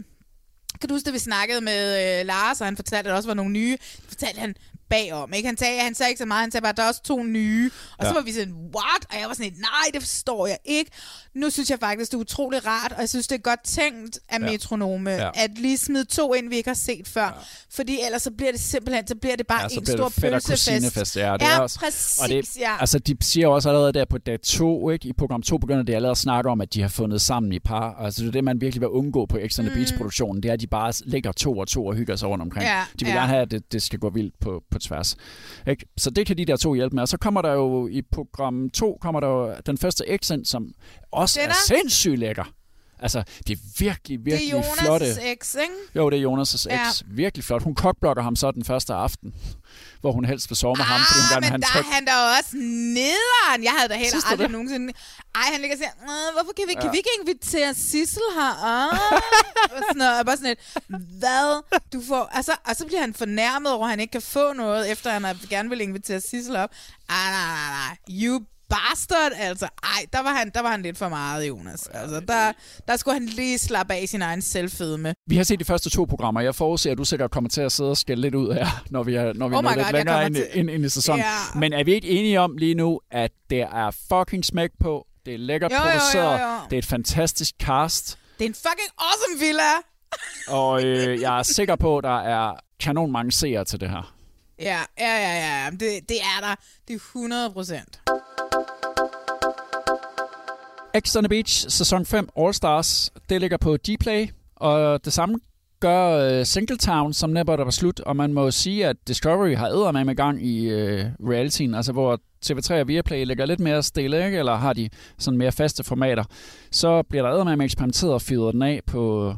S2: Kan du huske, da vi snakkede med øh, Lars, og han fortalte, at der også var nogle nye... Fortalte han bagom, ikke? Han sagde, han sagde ikke så meget, han sagde bare, der er også to nye. Og så
S1: Ja.
S2: var vi sådan, what? Og jeg var sådan, nej, det forstår jeg ikke. Nu synes jeg faktisk, det er utrolig rart, og jeg synes, det er godt tænkt af
S1: Ja.
S2: metronome,
S1: Ja.
S2: at lige smide to ind, vi ikke har set før. Ja. Fordi ellers så bliver det simpelthen, så bliver det bare
S1: Ja, så
S2: en stor
S1: det
S2: pølsefest.
S1: Ja, det
S2: ja
S1: er også,
S2: præcis,
S1: og det,
S2: ja.
S1: Altså, de siger også allerede der på dag to, ikke? i program 2 begynder de allerede at snakke om, at de har fundet sammen i par. Altså, det er det, man virkelig vil undgå på X on the Beach-produktionen. Det er, at de bare ligger to og to og hygger sig rundt omkring.
S2: Ja,
S1: de vil
S2: ja.
S1: gerne have, at det, det skal gå vildt på, på tværs. Ikke? Så det kan de der to hjælpe med. Og så kommer der jo i program 2, kommer der jo den første X ind, som også
S2: Den
S1: er
S2: er-
S1: sindssygt lækker. Altså, det er virkelig,
S2: det
S1: virkelig
S2: er
S1: flotte.
S2: Jonas' ex, ikke?
S1: Jo, det er Jonas'
S2: Ja.
S1: eks. Virkelig flot. Hun kokblokker ham så den første aften, hvor hun helst vil sove med ham, fordi hun gerne vil
S2: Ah,
S1: have
S2: men
S1: en
S2: der
S1: tryg...
S2: er han da også nederen. Jeg havde da heller aldrig
S1: det?
S2: nogensinde... Ej, han ligger og siger, "Øh, hvorfor kan vi, kan
S1: Ja.
S2: vi ikke invitere Sissel her? Ah. og sådan noget. Og bare sådan et, hvad? Du får... Altså, og så bliver han fornærmet over, at han ikke kan få noget, efter han gerne vil invitere Sissel op. Ej, nej, nej, nej. You bastard, altså. Ej, der var han, der var han lidt for meget, Jonas. Altså, der, der skulle han lige slappe af i sin egen selvfedme.
S1: Vi har set de første to programmer. Jeg forudser, at du sikkert kommer til at sidde og skælde lidt ud her, når vi er, når vi
S2: Oh
S1: når lidt
S2: God,
S1: længere ind,
S2: til-
S1: ind, ind i sæsonen.
S2: Ja.
S1: Men er vi ikke enige om lige nu, at det er fucking smæk på, det er lækkert
S2: Jo, jo, jo,
S1: produceret,
S2: jo.
S1: det er et fantastisk cast,
S2: Det er en fucking awesome villa.
S1: og øh, jeg er sikker på, at der er kanon mange seere til det her.
S2: Ja, ja, ja, ja. ja. Det, det er der. Det er 100 procent.
S1: X on the Beach, sæson 5, All Stars, det ligger på Dplay, og det samme gør øh, Singletown, som netop der var slut, og man må jo sige, at Discovery har æder med i gang i øh, realityen, altså hvor TV3 og Viaplay ligger lidt mere stille, ikke? eller har de sådan mere faste formater, så bliver der æder med eksperimenteret og fyret den af på,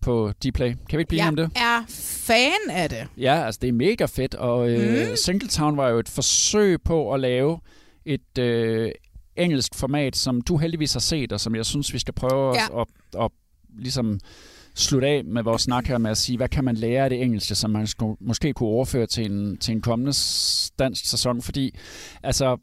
S1: på Dplay. Kan vi ikke blive om det?
S2: Jeg er fan af det.
S1: Ja, altså det er mega fedt, og øh,
S2: Mm.
S1: Singletown var jo et forsøg på at lave et øh, engelsk format, som du heldigvis har set, og som jeg synes, vi skal prøve
S2: Ja.
S1: at, at, at ligesom slutte af med vores snak her med at sige, hvad kan man lære af det engelske, som man skulle, måske kunne overføre til en, til en kommende dansk sæson, fordi altså,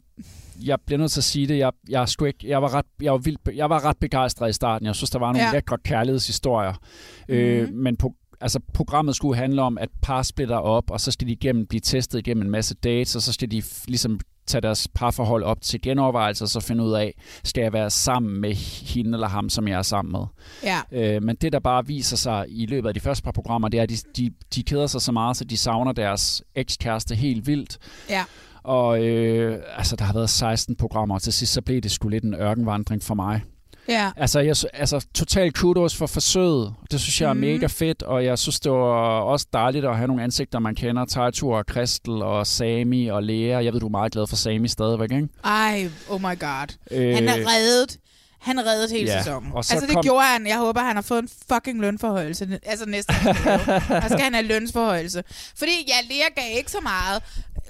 S1: jeg bliver nødt til at sige det, jeg, jeg, sgu ikke, jeg, var, ret, jeg, var, vildt, jeg var ret begejstret i starten, jeg synes, der var nogle
S2: Ja.
S1: ja. lækre kærlighedshistorier, mm-hmm. øh, men på, altså, programmet skulle handle om, at par splitter op, og så skal de igennem, blive testet igennem en masse dates, og så skal de ligesom tage deres parforhold op til genovervejelse, og så finde ud af, skal jeg være sammen med hende eller ham, som jeg er sammen med.
S2: Ja.
S1: Øh, men det, der bare viser sig i løbet af de første par programmer, det er, at de, de, de keder sig så meget, så de savner deres ekskæreste helt vildt.
S2: Ja.
S1: Og øh, altså, der har været 16 programmer, og til sidst så blev det sgu lidt en ørkenvandring for mig.
S2: Ja.
S1: Altså, jeg, altså total kudos for forsøget. Det synes jeg er
S2: Mhm.
S1: mega fedt, og jeg synes, det var også dejligt at have nogle ansigter, man kender. Tejtur og Kristel og Sami og Lea. Jeg ved, du er meget glad for Sami stadigvæk, ikke?
S2: Ej, oh my god.
S1: Øh,
S2: Han er reddet. Han reddede hele
S1: ja,
S2: sæsonen. Altså, det
S1: kom-
S2: gjorde han. Jeg håber, han har fået en fucking lønforhøjelse. Altså, næste Der skal han have lønsforhøjelse. Fordi, ja, Lea gav ikke så meget.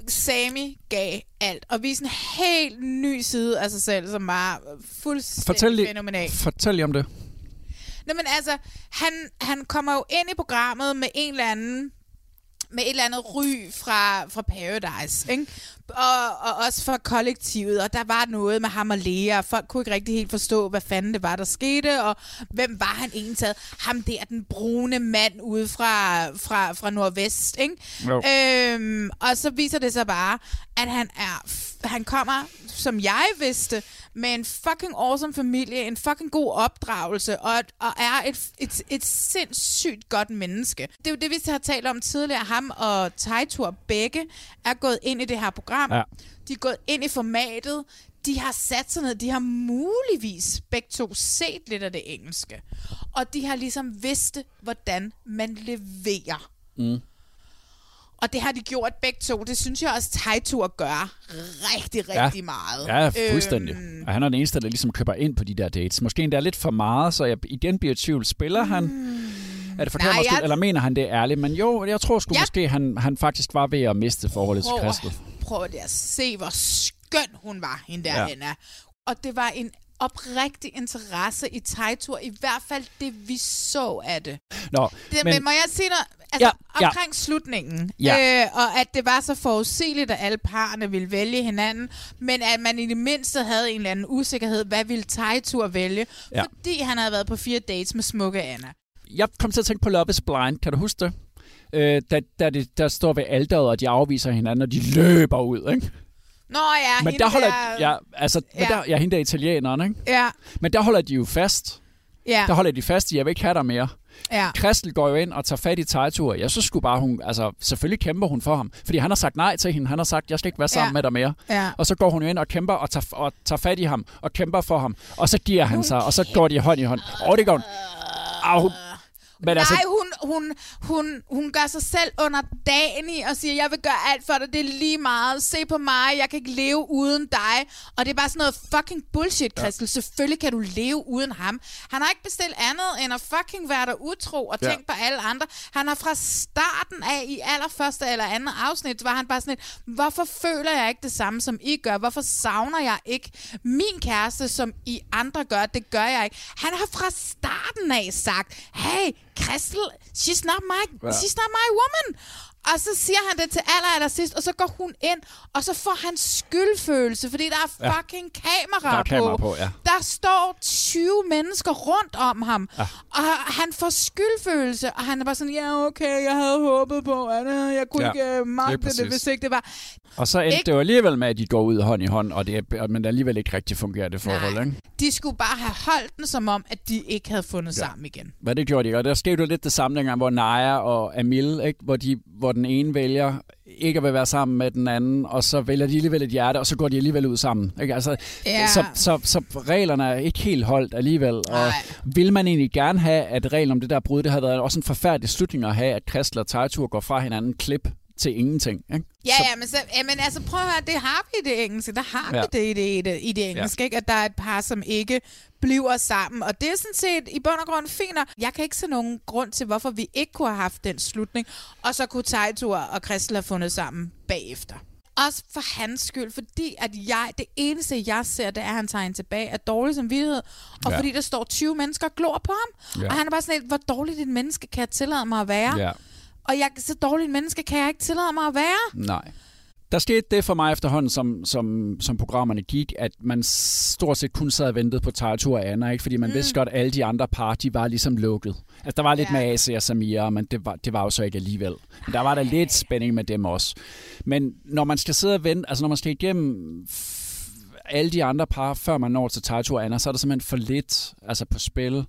S2: Sami gav alt. Og viste en helt ny side af sig selv, som var fuldstændig
S1: Fortæl, lige,
S2: fænomenal.
S1: fortæl lige om det.
S2: Nå, men altså, han, han kommer jo ind i programmet med en eller anden med et eller andet ry fra, fra Paradise, ikke? Og, og også fra kollektivet, og der var noget med ham og Lea, og folk kunne ikke rigtig helt forstå, hvad fanden det var, der skete, og hvem var han egentlig? Ham der, den brune mand ude fra, fra, fra Nordvest, ikke?
S12: Jo.
S2: Øhm, og så viser det sig bare, at han er, han kommer, som jeg vidste, med en fucking awesome familie, en fucking god opdragelse, og, og er et, et, et sindssygt godt menneske. Det er jo det, vi har talt om tidligere. Ham og Tejtur begge er gået ind i det her program.
S1: Ja.
S2: De er gået ind i formatet. De har sat sig ned. De har muligvis begge to set lidt af det engelske. Og de har ligesom vidst, hvordan man leverer.
S1: Mm.
S2: Og det har de gjort begge to. Det synes jeg også, Tejtur gør rigtig, rigtig meget.
S1: Ja, fuldstændig.
S2: Øhm,
S1: Og han er den eneste, der ligesom køber ind på de der dates. Måske endda lidt for meget, så jeg igen bliver i tvivl. Spiller han? Er det forkert
S2: Nej,
S1: måske,
S2: jeg-
S1: eller mener han det ærligt? Men jo, jeg tror sgu
S2: Ja.
S1: måske, han, han faktisk var ved at miste forholdet til
S2: prøv,
S1: Kristel.
S2: prøv at se, hvor skøn hun var, hende der,
S1: Ja.
S2: ja. Anna. Og det var en oprigtig interesse i Tejtur, i hvert fald det, vi så af det.
S1: Nå,
S2: Det, men, men må jeg sige noget? Altså,
S1: Ja, ja.
S2: omkring slutningen,
S1: Ja.
S2: øh, og at det var så forudsigeligt, at alle parerne ville vælge hinanden, men at man i det mindste havde en eller anden usikkerhed, hvad ville Tejtur vælge,
S1: Ja.
S2: fordi han havde været på fire dates med smukke Anna.
S1: Jeg kom til at tænke på Love is Blind. Kan du huske det? Øh, da, da det, der står ved alderet, og de afviser hinanden, og de løber ud, ikke?
S2: Nå ja,
S1: men der holder,
S2: der,
S1: ja, altså, ja. Men der, ja, hende der italieneren, ikke?
S2: ja,
S1: Men der holder de jo fast.
S2: ja,
S1: Der holder de fast i, jeg vil ikke have dig mere.
S2: ja.
S1: Kristel går jo ind og tager fat i Tejtur. Jeg synes sgu bare, hun... Altså, selvfølgelig kæmper hun for ham. Fordi han har sagt nej til hende. Han har sagt, jeg skal ikke være sammen
S2: Ja.
S1: med dig mere.
S2: Ja.
S1: Og så går hun jo ind og kæmper og tager, og tager fat i ham og kæmper for ham. Og så giver han sig, og så går de hånd i hånd. Og det går hun. Au. Men
S2: Nej,
S1: altså,
S2: hun, hun, hun, hun gør sig selv under dagen i og siger, jeg vil gøre alt for dig, det er lige meget. Se på mig, jeg kan ikke leve uden dig. Og det er bare sådan noget fucking bullshit, Christel. Ja. Selvfølgelig kan du leve uden ham. Han har ikke bestilt andet end at fucking være der utro og
S1: Ja.
S2: tænke på alle andre. Han har fra starten af i allerførste eller andet afsnit, var han bare sådan et, hvorfor føler jeg ikke det samme, som I gør? Hvorfor savner jeg ikke min kæreste, som I andre gør? Det gør jeg ikke. Han har fra starten af sagt, hey, Christel, she's not my, she's not my woman. Og så siger han det til aller, aller sidst, og så går hun ind, og så får han skyldfølelse, fordi der er
S1: Ja.
S2: fucking kamera,
S1: Der er kamera
S2: på.
S1: på, ja.
S2: Der står 20 mennesker rundt om ham,
S1: Ja.
S2: og han får skyldfølelse, og han er bare sådan, ja okay, jeg havde håbet på, at øh, jeg kunne
S1: Ja,
S2: ikke uh, magte det, hvis ikke det var.
S1: og så endte
S2: Ikke-
S1: det jo alligevel med, at de går ud hånd i hånd, og det er, men det alligevel ikke rigtig fungerer, det forhold,
S2: Nej.
S1: ikke?
S2: De skulle bare have holdt den som om, at de ikke havde fundet
S1: Ja.
S2: sammen igen.
S1: Men det gjorde de og der skete jo lidt det samme dengang, hvor Naja og Amil, ikke? Hvor, de, hvor den ene vælger ikke at vil være sammen med den anden, og så vælger de alligevel et hjerte, og så går de alligevel ud sammen. Ikke? Altså,
S2: Ja.
S1: så, så, så reglerne er ikke helt holdt alligevel. Og
S2: Nej.
S1: vil man egentlig gerne have, at reglen om det der brud, det havde været også en forfærdelig slutning at have, at Kristel og Tejtur går fra hinanden klip til ingenting. Ikke?
S2: Ja,
S1: så,
S2: ja, men, så, ja, men altså prøv at høre, det har vi i det engelske. Der har
S1: Ja.
S2: vi det i det, i det, i det engelske, ikke? at der er et par, som ikke bliver sammen. Og det er sådan set i bund og grund fint. Jeg kan ikke se nogen grund til, hvorfor vi ikke kunne have haft den slutning, og så kunne Tejtur og Christel have fundet sammen bagefter. Også for hans skyld, fordi at jeg, det eneste, jeg ser, det er, at han tager hende tilbage af dårlig samvittighed, og
S1: Ja.
S2: fordi der står 20 mennesker og glor på ham.
S1: Ja.
S2: Og han er bare sådan et, hvor dårligt et menneske kan jeg tillade mig at være?
S1: ja.
S2: Og jeg, så dårligt et menneske kan jeg ikke tillade mig at være.
S1: Nej. Der skete det for mig efterhånden, som, som, som programmerne gik, at man stort set kun sad og ventede på Tartur og Anna, ikke? fordi man mm. vidste godt, at alle de andre par, de var ligesom lukket. Altså, der var lidt
S2: Ja.
S1: med AC og Samira, men det var, det var jo så ikke alligevel. Men der var der lidt spænding med dem også. Men når man skal sidde og vente, altså når man skal igennem alle de andre par, før man når til Tartur og Anna, så er der simpelthen for lidt altså på spil.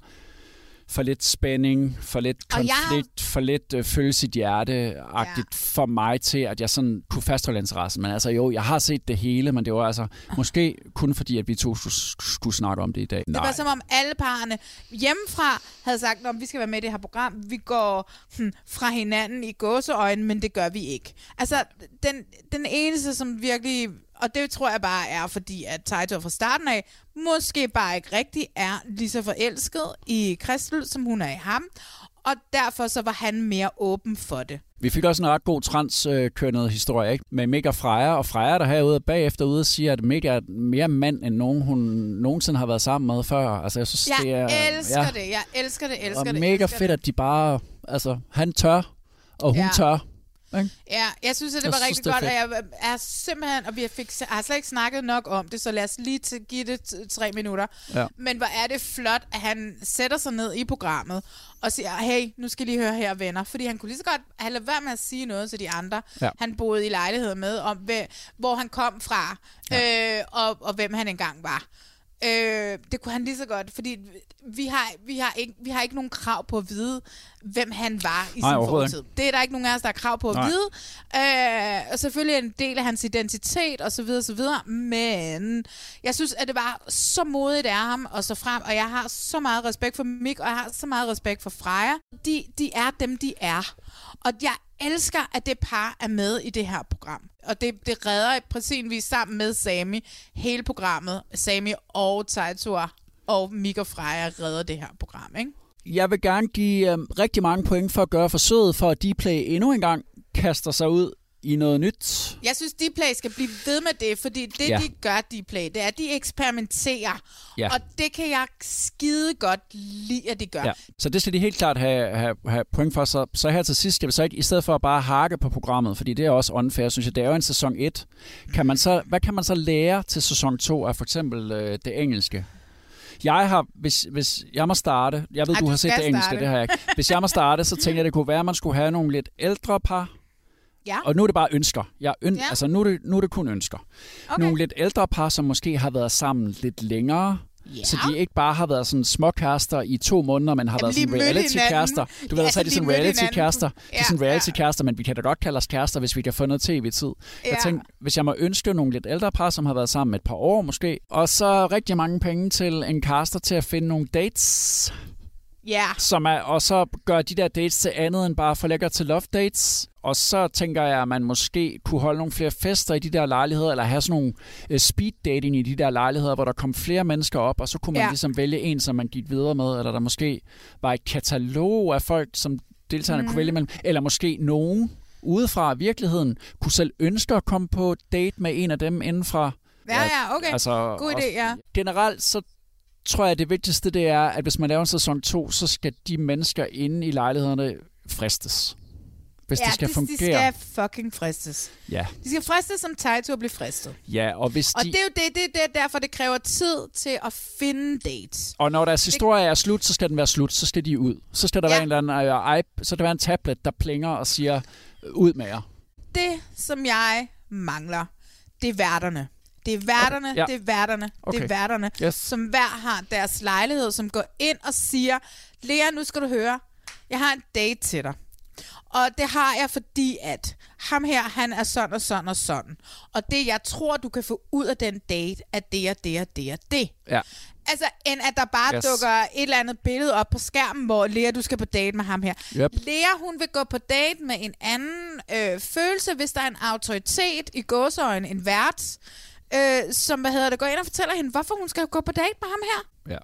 S1: For lidt spænding, for lidt
S2: Og jeg
S1: konflikt, for lidt øh, følge sit hjerte-agtigt ja. for mig til, at jeg sådan kunne fastholde interessen. Men altså jo, jeg har set det hele, men det var altså måske kun fordi, at vi to skulle, snakke om det i dag.
S2: Det var som om alle parerne hjemmefra havde sagt, at vi skal være med i det her program. Vi går hm, fra hinanden i gåseøjne, men det gør vi ikke. Altså, den, den eneste, som virkelig... Og det tror jeg bare er, fordi at Taito fra starten af måske bare ikke rigtig er lige så forelsket i Kristel, som hun er i ham. Og derfor så var han mere åben for det.
S1: Vi fik også en ret god transkønnet historie ikke? med Mega Freja, og Freja der herude bagefter ude og siger, at Mega er mere mand, end nogen hun nogensinde har været sammen med før. Altså, jeg synes,
S2: Jeg
S1: det er,
S2: elsker det, jeg elsker det, elsker
S1: og
S2: det.
S1: mega
S2: elsker
S1: fedt,
S2: det.
S1: at de bare, altså, han tør, og hun
S2: Ja.
S1: tør. Ikke?
S2: Ja, jeg synes, at det
S1: Jeg
S2: var rigtig
S1: det
S2: godt, og jeg er simpelthen, og vi fik, har slet ikke snakket nok om det, så lad os lige til, give det tre minutter.
S1: Ja.
S2: Men hvor er det flot, at han sætter sig ned i programmet og siger, hey, nu skal I lige høre her, venner. Fordi han kunne lige så godt have ladet være med at sige noget til de andre,
S1: Ja.
S2: han boede i lejlighed med, om hvem, hvor han kom fra, ja. øh, og, og hvem han engang var. Øh, det kunne han lige så godt, fordi vi har, vi, har ikke, vi har ikke nogen krav på at vide, hvem han var i
S1: Nej,
S2: sin fortid. Det er der ikke nogen af os, der har krav på at
S1: Nej.
S2: vide. Øh, og selvfølgelig er en del af hans identitet og så videre, så videre. Men jeg synes, at det var så modigt af ham og så frem, og jeg har så meget respekt for Mik, og jeg har så meget respekt for Freja. De, de er dem, de er. Og jeg elsker, at det par er med i det her program. Og det, det redder præcis sammen med Sami hele programmet. Sami og Taitur og Mika Freja redder det her program, ikke?
S1: Jeg vil gerne give øh, rigtig mange point for at gøre forsøget for, at de play endnu en gang kaster sig ud i noget nyt.
S2: Jeg synes, Dplay skal blive ved med det, fordi det,
S1: Ja.
S2: de gør, Dplay, det er, at de eksperimenterer.
S1: Ja.
S2: Og det kan jeg skide godt lide, at de gør.
S1: Ja. Så det skal de helt klart have, have, have point for. Så, så her til sidst skal vi så ikke, i stedet for at bare hakke på programmet, fordi det er også unfair, synes jeg, det er jo en sæson 1. Kan man så, hvad kan man så lære til sæson 2 af for eksempel øh, det engelske? Jeg har, hvis, hvis jeg må starte, jeg ved,
S2: Ej,
S1: du
S2: du
S1: har set det engelske,
S2: starte.
S1: det har jeg ikke. Hvis jeg må starte, så tænker jeg, det kunne være, at man skulle have nogle lidt ældre par,
S2: Ja.
S1: og nu er det bare ønsker. Jeg øn-
S2: Ja.
S1: Altså, nu er, det, nu er det kun ønsker.
S2: Okay.
S1: Nogle lidt ældre par, som måske har været sammen lidt længere.
S2: Ja.
S1: Så de ikke bare har været sådan småkærester i to måneder, men har
S2: Jamen,
S1: været sådan reality-kærester. Du ved,
S2: Ja,
S1: så er de sådan reality-kærester. De
S2: Ja,
S1: er sådan reality-kærester, men vi kan da godt kalde os kærester, hvis vi kan få noget tv-tid. Jeg
S2: Ja.
S1: tænkte, hvis jeg må ønske nogle lidt ældre par, som har været sammen et par år måske, og så rigtig mange penge til en caster til at finde nogle dates,
S2: Ja.
S1: som er, og så gør de der dates til andet end bare for lækker til love dates. Og så tænker jeg, at man måske kunne holde nogle flere fester i de der lejligheder, eller have sådan nogle uh, speed dating i de der lejligheder, hvor der kom flere mennesker op, og så kunne man
S2: ja.
S1: ligesom vælge en, som man gik videre med, eller der måske var et katalog af folk, som deltagerne mm. kunne vælge mellem, eller måske nogen udefra virkeligheden kunne selv ønske at komme på date med en af dem indenfra.
S2: Ja, ja, okay.
S1: Altså,
S2: God idé, ja.
S1: Generelt så tror jeg, det vigtigste det er, at hvis man laver en sæson 2, så skal de mennesker inde i lejlighederne fristes. Hvis
S2: ja,
S1: det skal
S2: de,
S1: fungere.
S2: de skal fucking fristes.
S1: Ja.
S2: De skal fristes som Taito at blive fristet.
S1: ja, og hvis
S2: Og
S1: de...
S2: det er jo det, det, det er derfor, det kræver tid til at finde dates.
S1: Og når deres historie er slut, så skal den være slut. Så skal de ud. Så skal der
S2: Ja.
S1: være en eller anden uh, så skal der være en tablet, der plinger og siger, "Øh, ud med jer.
S2: Det, som jeg mangler, det er værterne. Det er værterne,
S1: Okay, ja.
S2: det er værterne, det
S1: Okay.
S2: er værterne,
S1: Yes.
S2: som hver har deres lejlighed, som går ind og siger, Lea, nu skal du høre, jeg har en date til dig. Og det har jeg, fordi at ham her, han er sådan og sådan og sådan. Og det, jeg tror, du kan få ud af den date, er det og det og det og det.
S1: Ja.
S2: Altså, end at der bare
S1: Yes.
S2: yes. dukker et eller andet billede op på skærmen, hvor Lea, du skal på date med ham her.
S1: Yep.
S2: Lea, hun vil gå på date med en anden øh, følelse, hvis der er en autoritet i gåseøjne, en vært, øh, som, hvad hedder det, går ind og fortæller hende, hvorfor hun skal gå på date med ham her.
S1: Ja.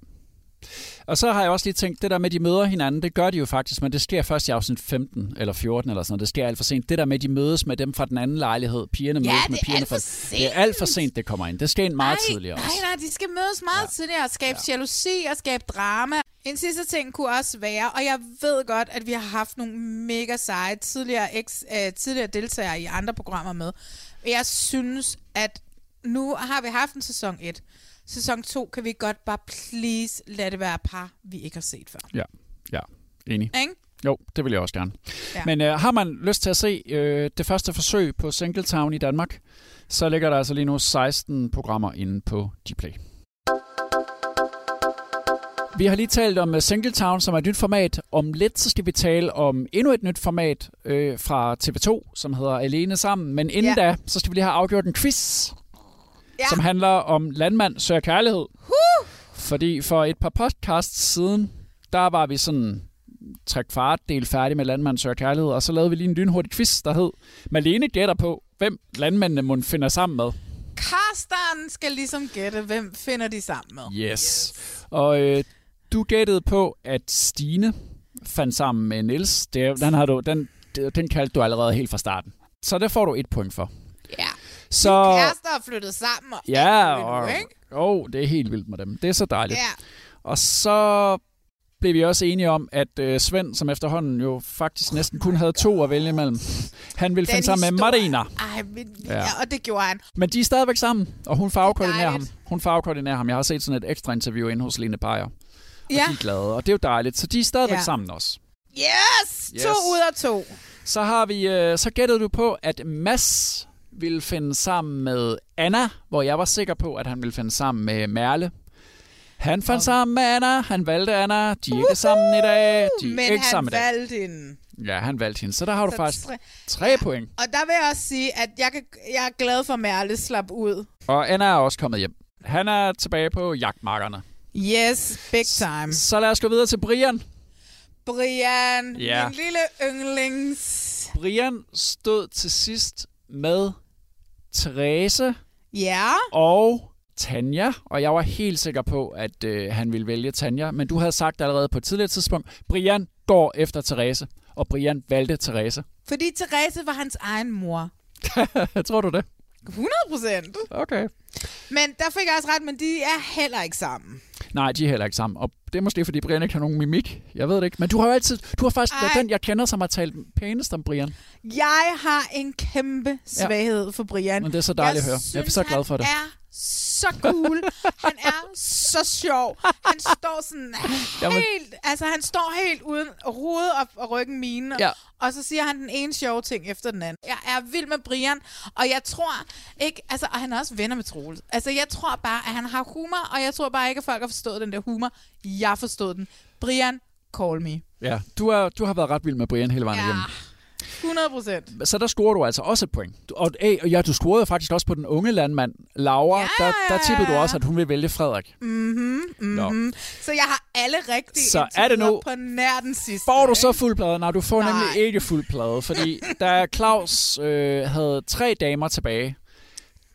S1: Og så har jeg også lige tænkt, det der med, at de møder hinanden, det gør de jo faktisk, men det sker først i afsnit 15 eller 14 eller sådan noget. Det sker alt for sent. Det der med, at de mødes med dem fra den anden lejlighed, pigerne
S2: Ja,
S1: mødes med
S2: er
S1: pigerne fra... Det er alt for sent, det kommer ind. Det skal ind meget
S2: nej,
S1: tidligere
S2: nej,
S1: også.
S2: nej, de skal mødes meget ja. tidligere og skabe ja. jalousi og skabe drama. En sidste ting kunne også være, og jeg ved godt, at vi har haft nogle mega seje tidligere, ex, øh, tidligere deltagere i andre programmer med. Jeg synes, at nu har vi haft en sæson 1. Sæson 2 kan vi godt bare please lade det være par, vi ikke har set før.
S1: Ja, ja. Enig.
S2: Ikke?
S1: Jo, det vil jeg også gerne.
S2: Ja.
S1: Men øh, har man lyst til at se øh, det første forsøg på Singletown i Danmark, så ligger der altså lige nu 16 programmer inde på Dplay. Vi har lige talt om uh, Singletown, som er et nyt format. Om lidt så skal vi tale om endnu et nyt format øh, fra TV2, som hedder Alene Sammen. Men inden
S2: Ja.
S1: da, så skal vi lige have afgjort en quiz,
S2: Ja.
S1: som handler om landmand søger kærlighed.
S2: Huh!
S1: Fordi for et par podcasts siden, der var vi sådan tre kvart del færdig med Landmand søger kærlighed, og så lavede vi lige en lynhurtig quiz, der hed Malene gætter på, hvem landmændene må finder sammen med.
S2: Carsten skal ligesom gætte, hvem finder de sammen med.
S1: Yes. yes. Og øh, du gættede på, at Stine fandt sammen med Niels. Det, den, har du, den, den kaldte du allerede helt fra starten. Så det får du et point for. Så,
S2: Kærester er flyttet sammen. Og
S1: ja, og,
S2: nu, ikke?
S1: oh, det er helt vildt med dem. Det er så dejligt.
S2: Ja.
S1: Og så blev vi også enige om, at øh, Svend, som efterhånden jo faktisk næsten kun havde to at vælge imellem, han ville
S2: Den
S1: finde sammen med Marina.
S2: Ej, men,
S1: Ja.
S2: ja. og det gjorde han.
S1: Men de er stadigvæk sammen, og hun farvekoordinerer ham. Hun farvekoordinerer ham. Jeg har set sådan et ekstra interview inde hos Line Beyer. Og
S2: Ja.
S1: de er glade, og det er jo dejligt. Så de er stadigvæk
S2: Ja.
S1: sammen også.
S2: Yes!
S1: Yes.
S2: To ud af to.
S1: Så har vi, øh, så gættede du på, at Mads ville finde sammen med Anna, hvor jeg var sikker på, at han ville finde sammen med Merle. Han fandt sammen med Anna, han valgte Anna, de er ikke sammen i dag, de er
S2: Men
S1: ikke
S2: han
S1: sammen i dag.
S2: valgte hende.
S1: Ja, han valgte hende, så der har du
S2: Så
S1: faktisk
S2: tre-
S1: tre point.
S2: Og der vil jeg også sige, at jeg, kan, jeg er glad for, at Merle slap ud.
S1: Og Anna er også kommet hjem. Han er tilbage på jagtmarkerne.
S2: Yes, big time.
S1: Så lad os gå videre til Brian.
S2: Brian,
S1: Ja.
S2: min lille yndlings.
S1: Brian stod til sidst med Therese
S2: Ja.
S1: og Tanja, og jeg var helt sikker på, at øh, han ville vælge Tanja, men du havde sagt allerede på et tidligere tidspunkt, Brian går efter Therese, og Brian valgte Therese.
S2: Fordi Therese var hans egen mor.
S1: Tror du det?
S2: 100 procent.
S1: Okay.
S2: Men der fik jeg også ret, men de er heller ikke sammen.
S1: Nej, de er heller ikke sammen. Og det er måske, fordi Brian ikke har nogen mimik. Jeg ved det ikke. Men du har jo altid... Du har faktisk været
S2: Ej.
S1: den, jeg kender, som har talt pænest om Brian.
S2: Jeg har en kæmpe svaghed ja. for Brian.
S1: Men det er så dejligt at høre. Jeg er
S2: synes,
S1: så glad for det.
S2: Er så cool. han er så sjov. Han står sådan
S1: Jamen.
S2: helt... Altså, han står helt uden hovedet op og ryggen mine.
S1: Ja.
S2: Og så siger han den ene sjove ting efter den anden. Jeg er vild med Brian, og jeg tror ikke... Altså, og han er også venner med Troels. Altså, jeg tror bare, at han har humor, og jeg tror bare ikke, at folk har forstået den der humor. Jeg forstod den. Brian, call me.
S1: Ja, du, er, du har været ret vild med Brian hele vejen
S2: Ja.
S1: igennem.
S2: 100 procent.
S1: Så der scorer du altså også et point. Og, hey, og ja, du scorede faktisk også på den unge landmand, Laura. Ja, der, der tippede du også, at hun vil vælge Frederik.
S2: Mhm, mhm. Så jeg har alle rigtige
S1: Så er det nu-
S2: på nær den sidste.
S1: Får du så fuld plade? Nej, du får
S2: Nej.
S1: nemlig ikke fuld plade, fordi da Claus øh, havde tre damer tilbage,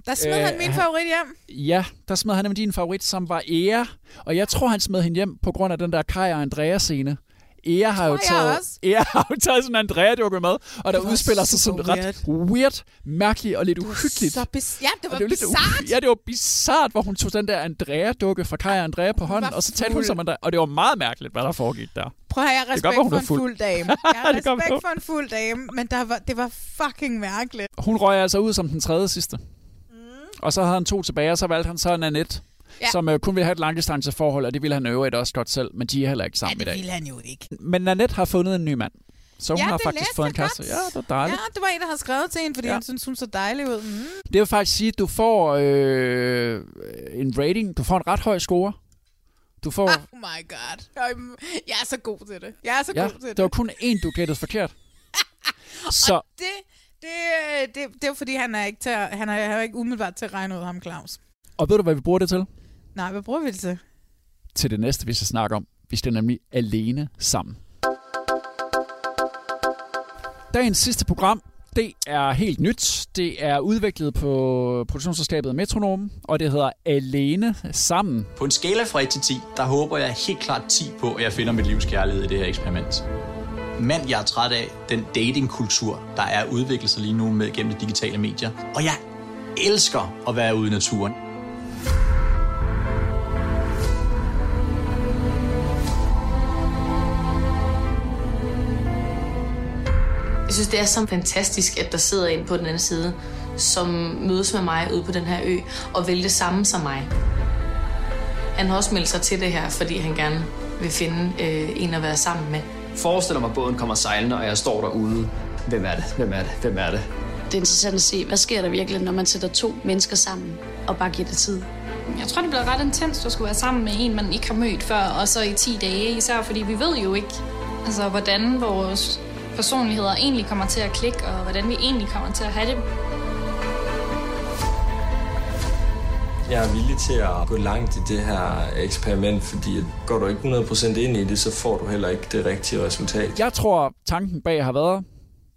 S2: Der smed
S1: Øh,
S2: han min favorit hjem.
S1: ja, der smed han nemlig din favorit, som var Ea. Og jeg tror, han smed hende hjem på grund af den der Kai og Andrea-scene. Ea har, jo taget. Ea har jo taget sådan en Andrea-dukke med, og der
S2: Det var
S1: udspiller sig sådan
S2: super
S1: ret weird, mærkeligt og lidt uhyggeligt.
S2: Så bis- ja, det var
S1: Og jo lidt
S2: bizarrt.
S1: u- Ja, det var bizart, hvor hun tog den der Andrea-dukke fra Kai og Andrea på hånden,
S2: var
S1: og så talte hun som Andrea. Og det var meget mærkeligt, hvad der foregik der.
S2: Prøv at have, jeg
S1: Det
S2: respekt
S1: godt
S2: for en
S1: fuld.
S2: fuld dame. Jeg har
S1: Det
S2: respekt for en fuld dame, men der var, det var fucking mærkeligt.
S1: Hun røg altså ud som den tredje sidste. Mm. Og så havde han to tilbage, og så valgte han så
S2: Ja.
S1: Ja. som øh, kun ville have et langdistanceforhold, og det ville han øvrigt også godt selv, men de er heller ikke
S2: Ja,
S1: sammen
S2: det
S1: i dag.
S2: ville han jo ikke.
S1: Men Nanette har fundet en ny mand. Så hun
S2: Ja,
S1: har
S2: det
S1: faktisk fået en kæreste. Ja, det er dejligt.
S2: Ja, det var en, der havde skrevet til hende, fordi
S1: Ja.
S2: ja. han synes, hun så dejlig ud. Mm.
S1: Det vil faktisk sige, at du får øh, en rating. Du får en ret høj score. Du får...
S2: Oh my god. Jeg er så god til det. Jeg er så
S1: ja,
S2: god til det.
S1: det var kun én, du gættede forkert. Så
S2: Det, det, det, det er jo fordi, han er ikke, til at, han er, han er ikke umiddelbart til at regne ud ham, Claus.
S1: Og ved du, hvad vi bruger det til?
S2: Nej, hvad bruger vi det til?
S1: Til det næste, vi skal snakke om. Vi skal nemlig alene sammen. Dagens sidste program, det er helt nyt. Det er udviklet på produktionsselskabet Metronom, og det hedder Alene Sammen.
S12: På en skala fra 1 til 10, der håber jeg helt klart 10 på, at jeg finder mit livs kærlighed i det her eksperiment. Men jeg er træt af den datingkultur, der er udviklet sig lige nu med gennem de digitale medier. Og jeg elsker at være ude i naturen.
S13: Jeg synes, det er så fantastisk, at der sidder en på den anden side, som mødes med mig ude på den her ø og vil det samme som mig. Han har også meldt sig til det her, fordi han gerne vil finde øh, en at være sammen med.
S10: Forestiller mig, at båden kommer sejlende, og jeg står derude. Hvem er det? Hvem er det? Hvem er det?
S14: Det er interessant at se, hvad sker der virkelig, når man sætter to mennesker sammen og bare giver det tid.
S15: Jeg tror, det bliver ret intenst at skulle være sammen med en, man ikke har mødt før, og så i 10 dage, især fordi vi ved jo ikke, altså, hvordan vores personligheder egentlig kommer til at klikke, og hvordan vi egentlig kommer til at have det.
S16: Jeg er villig til at gå langt i det her eksperiment, fordi at går du ikke 100% ind i det, så får du heller ikke det rigtige resultat.
S1: Jeg tror, tanken bag har været,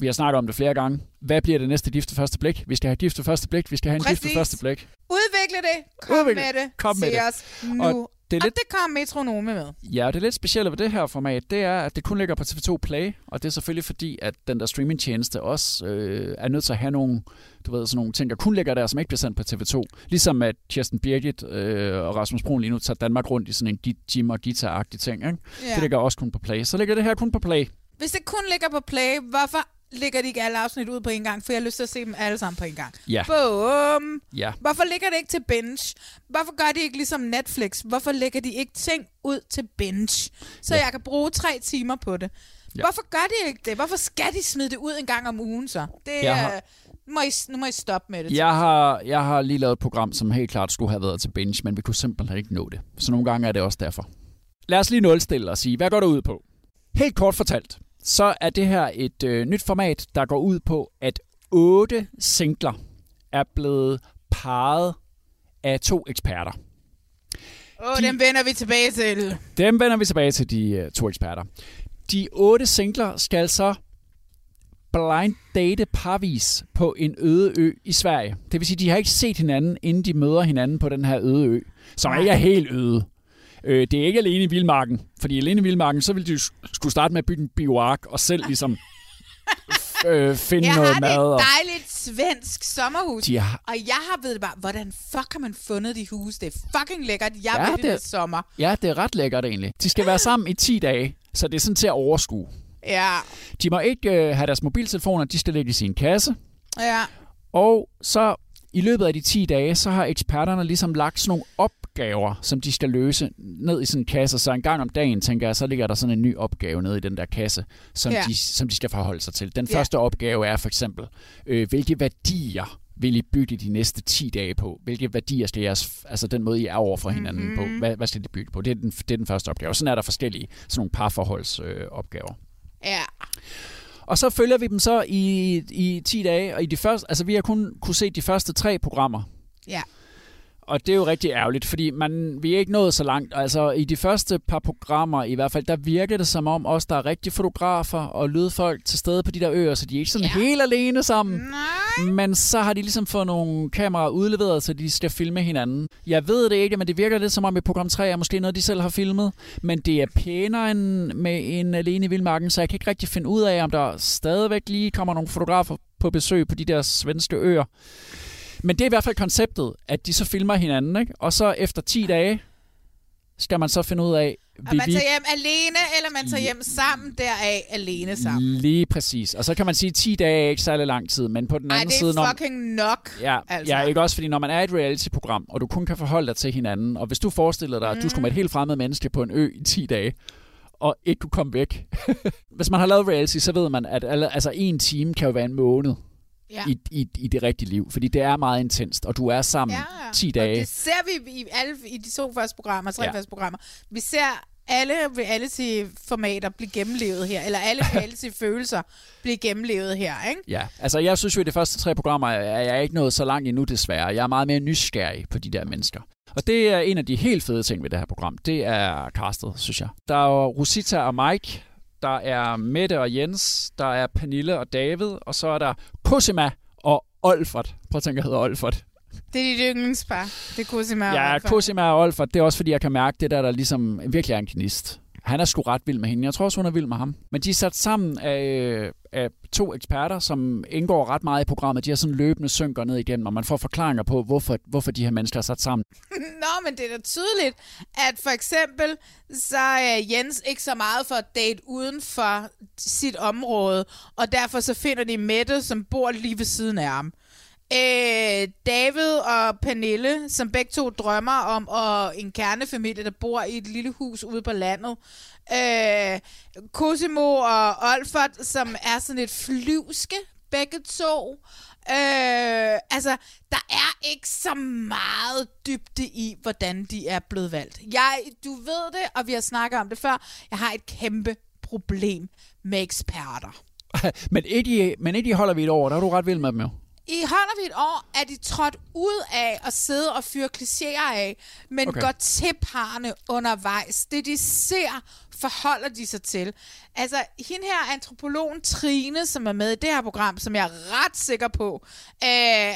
S1: vi har snakket om det flere gange, hvad bliver det næste gift ved første blik? Vi skal have gift ved første blik, vi skal have en gift
S2: Præcis.
S1: første blik.
S2: Udvikle det. Kom
S1: Udvikle
S2: med det.
S1: Kom med det.
S2: os nu.
S1: Og det er lidt-
S2: og det kom Metronome med.
S1: Ja, det lidt specielle ved det her format, det er, at det kun ligger på TV2 Play, og det er selvfølgelig fordi, at den der streamingtjeneste også øh, er nødt til at have nogle, du ved, sådan nogle ting, der kun ligger der, som ikke bliver sendt på TV2. Ligesom at Kirsten Birgit øh, og Rasmus Brun lige nu tager Danmark rundt i sådan en Jim og guitar-agtig ting. Ikke?
S2: Ja.
S1: Det ligger også kun på Play. Så ligger det her kun på Play.
S2: Hvis det kun ligger på play, hvorfor ligger de ikke alle afsnit ud på en gang? For jeg har lyst til at se dem alle sammen på en gang.
S1: Ja.
S2: Bum.
S1: Ja.
S2: Hvorfor ligger det ikke til binge? Hvorfor gør de ikke ligesom Netflix? Hvorfor lægger de ikke ting ud til binge? Så
S1: Ja.
S2: jeg kan bruge tre timer på det.
S1: Ja.
S2: Hvorfor gør de ikke det? Hvorfor skal de smide det ud en gang om ugen så? Det
S1: Jeg
S2: er...
S1: har-
S2: Nu må, I, nu må I stoppe med det.
S1: Jeg har, jeg har lige lavet et program, som helt klart skulle have været til binge, men vi kunne simpelthen ikke nå det. Så nogle gange er det også derfor. Lad os lige nulstille og sige, hvad går der ud på? Helt kort fortalt, så er det her et øh, nyt format, der går ud på, at otte singler er blevet parret af to eksperter.
S2: Åh, de... dem vender vi tilbage til.
S1: Dem vender vi tilbage til de øh, to eksperter. De otte singler skal så blind date parvis på en øde ø i Sverige. Det vil sige, de har ikke set hinanden, inden de møder hinanden på den her øde ø, som ikke er helt øde. Øh, det er ikke alene i Vildmarken, fordi alene i Vildmarken, så ville de skulle starte med at bygge en bioark og selv ligesom øh, finde
S2: Jeg
S1: noget
S2: har
S1: mad.
S2: det
S1: Og...
S2: et dejligt svensk sommerhus.
S1: De har-
S2: Og jeg har ved det bare, hvordan fuck har man fundet de huse? Det er fucking lækkert. Jeg
S1: Ja,
S2: vil det,
S1: det-
S2: sommer.
S1: Ja, det er ret lækkert egentlig. De skal være sammen i 10 dage, så det er sådan til at overskue.
S2: Ja,
S1: De må ikke øh, have deres mobiltelefoner, de skal ligge i sin kasse.
S2: ja.
S1: Og så i løbet af de 10 dage, så har eksperterne ligesom lagt sådan nogle opgaver, som de skal løse ned i sådan en kasse. Så en gang om dagen, tænker jeg, så ligger der sådan en ny opgave nede i den der kasse, som,
S2: Ja.
S1: de, som de skal forholde sig til. Den
S2: Ja.
S1: første opgave er for eksempel, øh, hvilke værdier vil I bygge de næste 10 dage på? Hvilke værdier skal jeres, altså den måde, I er over for hinanden mm-hmm. på, hvad, hvad skal de bygge på? Det er, den, det er den første opgave. Sådan er der forskellige sådan nogle parforholdsopgaver. Øh, opgaver.
S2: Ja.
S1: Og så følger vi dem så i, i 10 dage, og i de første, altså vi har kun kunne se de første tre programmer.
S2: Ja.
S1: Og det er jo rigtig ærgerligt, fordi man, vi er ikke nået så langt. Altså i de første par programmer i hvert fald, der virker det som om os, der er rigtige fotografer og lydfolk til stede på de der øer, så de er ikke sådan ja. helt alene sammen.
S2: Nej.
S1: Men så har de ligesom fået nogle kameraer udleveret, så de skal filme hinanden. Jeg ved det ikke, men det virker lidt som om i program 3 er måske noget, de selv har filmet. Men det er pænere end med en alene i Vildmarken, så jeg kan ikke rigtig finde ud af, om der stadigvæk lige kommer nogle fotografer på besøg på de der svenske øer. Men det er i hvert fald konceptet, at de så filmer hinanden, ikke? og så efter 10 dage skal man så finde ud af,
S2: Og man tager hjem alene, eller man tager hjem sammen, deraf alene sammen.
S1: lige præcis. Og så kan man sige, at 10 dage er ikke særlig lang tid, men på den
S2: Ej,
S1: anden
S2: det
S1: side...
S2: er
S1: når-
S2: fucking nok.
S1: Ja,
S2: altså.
S1: ja, ikke også, fordi når man er et reality-program, og du kun kan forholde dig til hinanden, og hvis du forestiller dig, at du skulle med et helt fremmed menneske på en ø i 10 dage, og ikke kunne komme væk. hvis man har lavet reality, så ved man, at alle, altså en time kan jo være en måned
S2: Ja.
S1: i, i, i det rigtige liv, fordi det er meget intenst, og du er sammen
S2: Ja,
S1: 10
S2: Og
S1: dage.
S2: det ser vi i, alle, i de to første programmer, tre
S1: ja.
S2: første programmer. Vi ser alle reality-formater blive gennemlevet her, eller alle reality-følelser blive gennemlevet her, ikke?
S1: Ja, altså jeg synes jo, at de første tre programmer er jeg ikke nået så langt endnu desværre. Jeg er meget mere nysgerrig på de der mennesker. Og det er en af de helt fede ting ved det her program. Det er castet, synes jeg. Der er jo Rosita og Mike, der er Mette og Jens, der er Pernille og David, og så er der Cosima og Olfert. Prøv at tænke, jeg hedder Olfert.
S2: Det er dit yndlingspar. Det er Cosima og
S1: Ja,
S2: Olfert.
S1: Cosima og Olfert, det er også fordi, jeg kan mærke det der, der ligesom virkelig er en gnist. Han er sgu ret vild med hende. Jeg tror også, hun er vild med ham. Men de er sat sammen af, af to eksperter, som indgår ret meget i programmet. De har sådan løbende synker ned igennem, og man får forklaringer på, hvorfor, hvorfor de her mennesker er sat sammen.
S2: Nå, men det er da tydeligt, at for eksempel, så er Jens ikke så meget for at date uden for sit område, og derfor så finder de Mette, som bor lige ved siden af ham. Øh, David og Pernille, som begge to drømmer om og en kernefamilie, der bor i et lille hus ude på landet. Øh, Cosimo og Olfert, som er sådan et flyvske, begge to. Øh, altså, der er ikke så meget dybde i, hvordan de er blevet valgt. Jeg, du ved det, og vi har snakket om det før. Jeg har et kæmpe problem med eksperter.
S1: men, et i, men et i holder vi et år, der er du ret vild med dem jo.
S2: I holder vi et år, er de trådt ud af at sidde og fyre klichéer af, men
S1: Okay.
S2: går til parne undervejs. Det, de ser, forholder de sig til. Altså, hende her antropologen Trine, som er med i det her program, som jeg er ret sikker på, øh,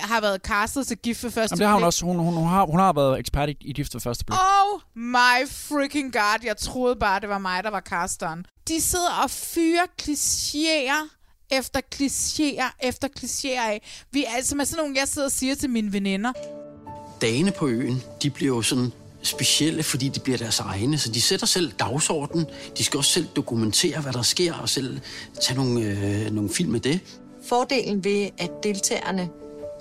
S2: har været castet til gift for første
S1: Jamen, det har hun
S2: blik.
S1: også. Hun, hun, hun, har, hun har været ekspert i, i gift ved første blik.
S2: Oh my freaking god, jeg troede bare, det var mig, der var casteren. De sidder og fyrer klichéer efter klichéer efter klichéer af. Vi er altså med sådan nogle, jeg sidder og siger til mine veninder.
S17: dagene på øen, de bliver jo sådan specielle, fordi de bliver deres egne. Så de sætter selv dagsordenen. De skal også selv dokumentere, hvad der sker, og selv tage nogle, øh, nogle film med det.
S18: Fordelen ved, at deltagerne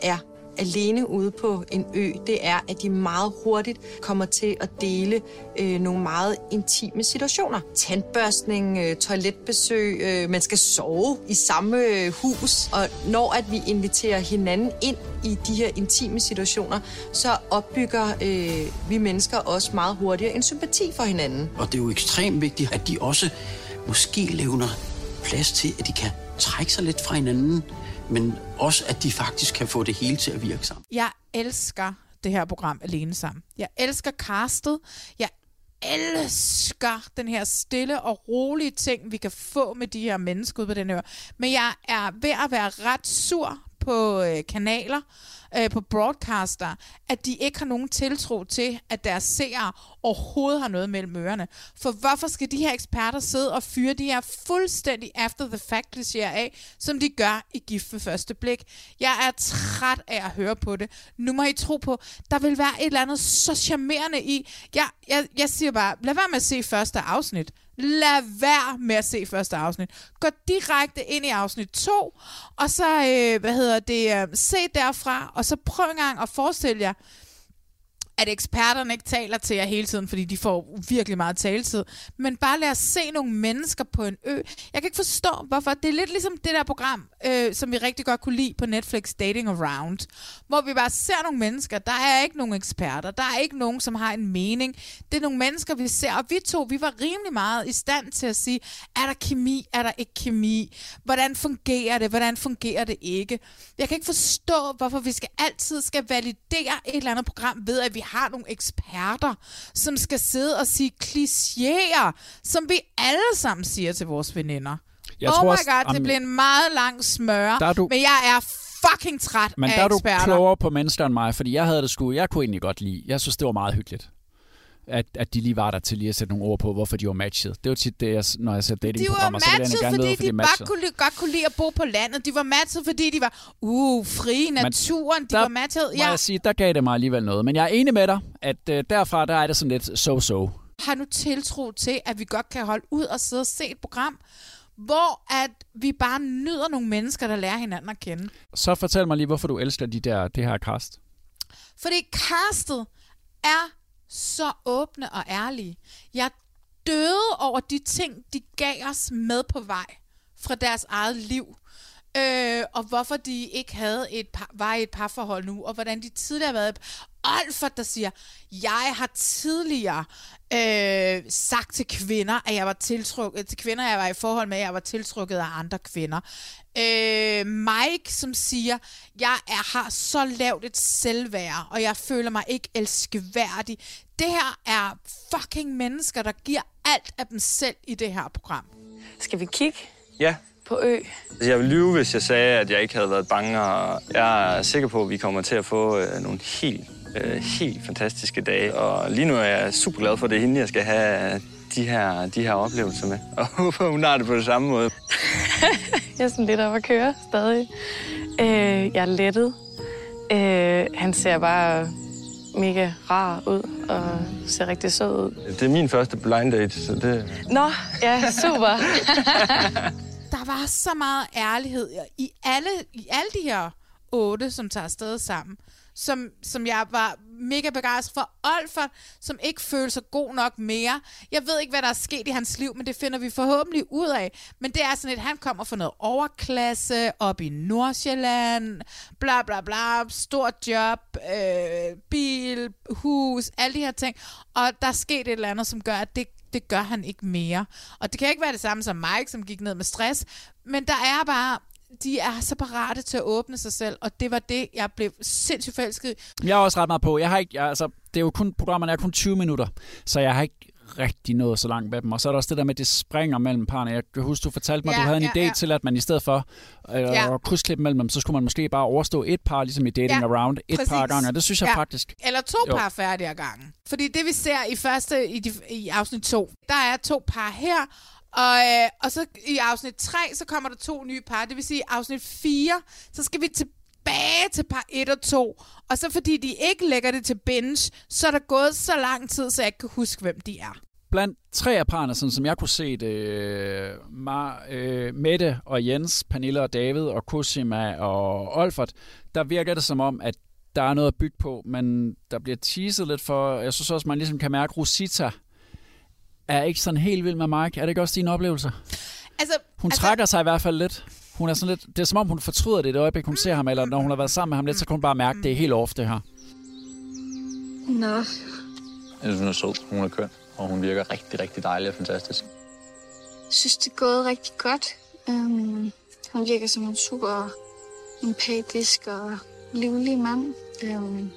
S18: er alene ude på en ø, det er, at de meget hurtigt kommer til at dele øh, nogle meget intime situationer. Tandbørstning, øh, toiletbesøg, øh, man skal sove i samme øh, hus. Og når at vi inviterer hinanden ind i de her intime situationer, så opbygger øh, vi mennesker også meget hurtigere en sympati for hinanden.
S17: Og det er jo ekstremt vigtigt, at de også måske levner plads til, at de kan trække sig lidt fra hinanden, men også, at de faktisk kan få det hele til at virke sammen.
S2: Jeg elsker det her program Alene Sammen. Jeg elsker castet. Jeg elsker den her stille og rolige ting, vi kan få med de her mennesker ude på den her. Men jeg er ved at være ret sur på øh, kanaler, øh, på broadcaster, at de ikke har nogen tiltro til, at deres seere overhovedet har noget mellem ørerne. For hvorfor skal de her eksperter sidde og fyre de her fuldstændig after the fact klichéer af, som de gør i gift ved første blik? Jeg er træt af at høre på det. Nu må I tro på, der vil være et eller andet så charmerende i. Jeg, jeg, jeg siger bare, lad være med at se første afsnit. Lad være med at se første afsnit. Gå direkte ind i afsnit 2, og så, øh, hvad hedder det, øh, se derfra, og så prøv en gang at forestille jer, at eksperterne ikke taler til jer hele tiden, fordi de får virkelig meget taletid. Men bare lad os se nogle mennesker på en ø. Jeg kan ikke forstå, hvorfor. Det er lidt ligesom det der program, øh, som vi rigtig godt kunne lide på Netflix, Dating Around, hvor vi bare ser nogle mennesker. Der er ikke nogen eksperter. Der er ikke nogen, som har en mening. Det er nogle mennesker, vi ser. Og vi to, vi var rimelig meget i stand til at sige, er der kemi, er der ikke kemi? Hvordan fungerer det? Hvordan fungerer det ikke? Jeg kan ikke forstå, hvorfor vi skal altid skal validere et eller andet program ved, at vi har nogle eksperter, som skal sidde og sige klichéer, som vi alle sammen siger til vores veninder.
S1: Jeg
S2: oh
S1: tror
S2: my
S1: også,
S2: god, det bliver en meget lang smør,
S1: du-
S2: men jeg er fucking træt
S1: Men
S2: af
S1: der er du
S2: eksperter.
S1: klogere på mennesker end mig, fordi jeg havde det sgu, jeg kunne egentlig godt lide, jeg synes, det var meget hyggeligt. At, at de lige var der til lige at sætte nogle ord på, hvorfor de var matchet. Det var tit det, jeg, når jeg ser datingprogrammer, så vil jeg gerne
S2: fordi
S1: vide, hvorfor de
S2: de bare kunne, godt kunne lide at bo på landet. De var matchet, fordi de var uh, fri i naturen. De
S1: der
S2: var matchet.
S1: Må
S2: Ja.
S1: jeg sige, der gav det mig alligevel noget. Men jeg er enig med dig, at øh, derfra der er det sådan lidt so-so.
S2: Har nu tiltro til, at vi godt kan holde ud og sidde og se et program, hvor at vi bare nyder nogle mennesker, der lærer hinanden at kende.
S1: Så fortæl mig lige, hvorfor du elsker de der, det her cast.
S2: Fordi castet er så åbne og ærlige. Jeg døde over de ting, de gav os med på vej fra deres eget liv. Øh, og hvorfor de ikke havde et par, var i et parforhold nu, og hvordan de tidligere har været. Olfert, der siger, jeg har tidligere øh, sagt til kvinder, at jeg var tiltrukket, til kvinder, jeg var i forhold med, at jeg var tiltrukket af andre kvinder. Øh, Mike, som siger, jeg er, har så lavt et selvværd, og jeg føler mig ikke elskeværdig. Det her er fucking mennesker, der giver alt af dem selv i det her program.
S19: Skal vi kigge
S16: Ja.
S19: på ø?
S16: Jeg ville lyve, hvis jeg sagde, at jeg ikke havde været bange, og jeg er sikker på, at vi kommer til at få øh, nogle helt, øh, helt fantastiske dage. Og lige nu er jeg super glad for, at det er hende, jeg skal have de her, de her oplevelser med. Og håber, hun har det på det samme måde.
S19: Jeg er sådan lidt op at køre stadig. Øh, jeg er lettet. Øh, han ser bare mega rar ud og ser rigtig sød ud.
S16: Det er min første blind date, så det...
S19: Nå, ja, super.
S2: Der var så meget ærlighed i alle, i alle de her otte, som tager afsted sammen, som, som jeg var mega begejstret for. Olfert, som ikke føler sig god nok mere. Jeg ved ikke, hvad der er sket i hans liv, men det finder vi forhåbentlig ud af. Men det er sådan, at han kommer fra noget overklasse, op i Nordsjælland, bla bla bla, stort job, øh, bil, hus, alle de her ting. Og der er sket et eller andet, som gør, at det det gør han ikke mere. Og det kan ikke være det samme som Mike, som gik ned med stress, men der er bare, de er så parate til at åbne sig selv, og det var det, jeg blev sindssygt forelsket.
S1: Jeg er også ret meget på. Jeg har ikke, jeg, altså, det er jo kun, programmerne er kun 20 minutter, så jeg har ikke rigtig nået så langt med dem. Og så er der også det der med, at det springer mellem parerne. Jeg kan huske, du fortalte mig, at
S2: Ja,
S1: du havde en
S2: ja,
S1: idé
S2: ja.
S1: til, at man i stedet for øh,
S2: Ja.
S1: at krydsklippe mellem dem, så skulle man måske bare overstå et par, ligesom i Dating
S2: Ja,
S1: Around, et par
S2: præcis.
S1: gange. Og det synes jeg
S2: Ja.
S1: faktisk...
S2: Eller to
S1: Jo.
S2: par færdige ad gangen. Fordi det vi ser i første, i, de, i afsnit 2, der er to par her, og, øh, og så i afsnit 3, så kommer der to nye par. Det vil sige, i afsnit 4, så skal vi tilbage til par 1 og 2. Og så fordi de ikke lægger det til binge, så er der gået så lang tid, så jeg ikke kan huske, hvem de er.
S1: Blandt tre af parerne, sådan som jeg kunne se det, øh, Mar, øh, Mette og Jens, Pernille og David og Cosima og Olfert, der virker det som om, at der er noget at bygge på, men der bliver teaset lidt for, jeg synes også, man ligesom kan mærke, Rosita er ikke sådan helt vild med Mike. Er det ikke også din oplevelse?
S2: Altså,
S1: Hun
S2: altså,
S1: trækker sig i hvert fald lidt. Hun er sådan lidt, det er som om, hun fortryder det i det øjeblik, hun ser ham, eller når hun har været sammen med ham lidt, så kan hun bare mærke, at det er helt off, det her.
S19: Nå.
S12: Jeg synes, hun er sød. Hun er køn. Og hun virker rigtig, rigtig dejlig og fantastisk.
S20: Jeg synes, det er gået rigtig godt. Um, han virker som en super empatisk og livlig mand. Um,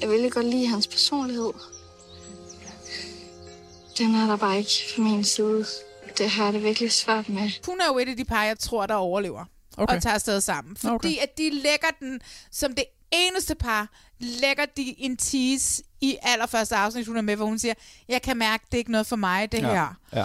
S20: jeg vil godt lide hans personlighed. Den er der bare ikke fra min side. Det har jeg det virkelig svært med.
S2: Hun er jo et af de par, jeg tror, der overlever.
S1: Okay.
S2: og tager afsted sammen. Fordi
S1: Okay.
S2: at de lægger den som det eneste par, lægger de en tease i allerførste afsnit, hun er med, hvor hun siger, jeg kan mærke, det er ikke noget for mig, det
S1: Ja.
S2: her.
S1: Ja.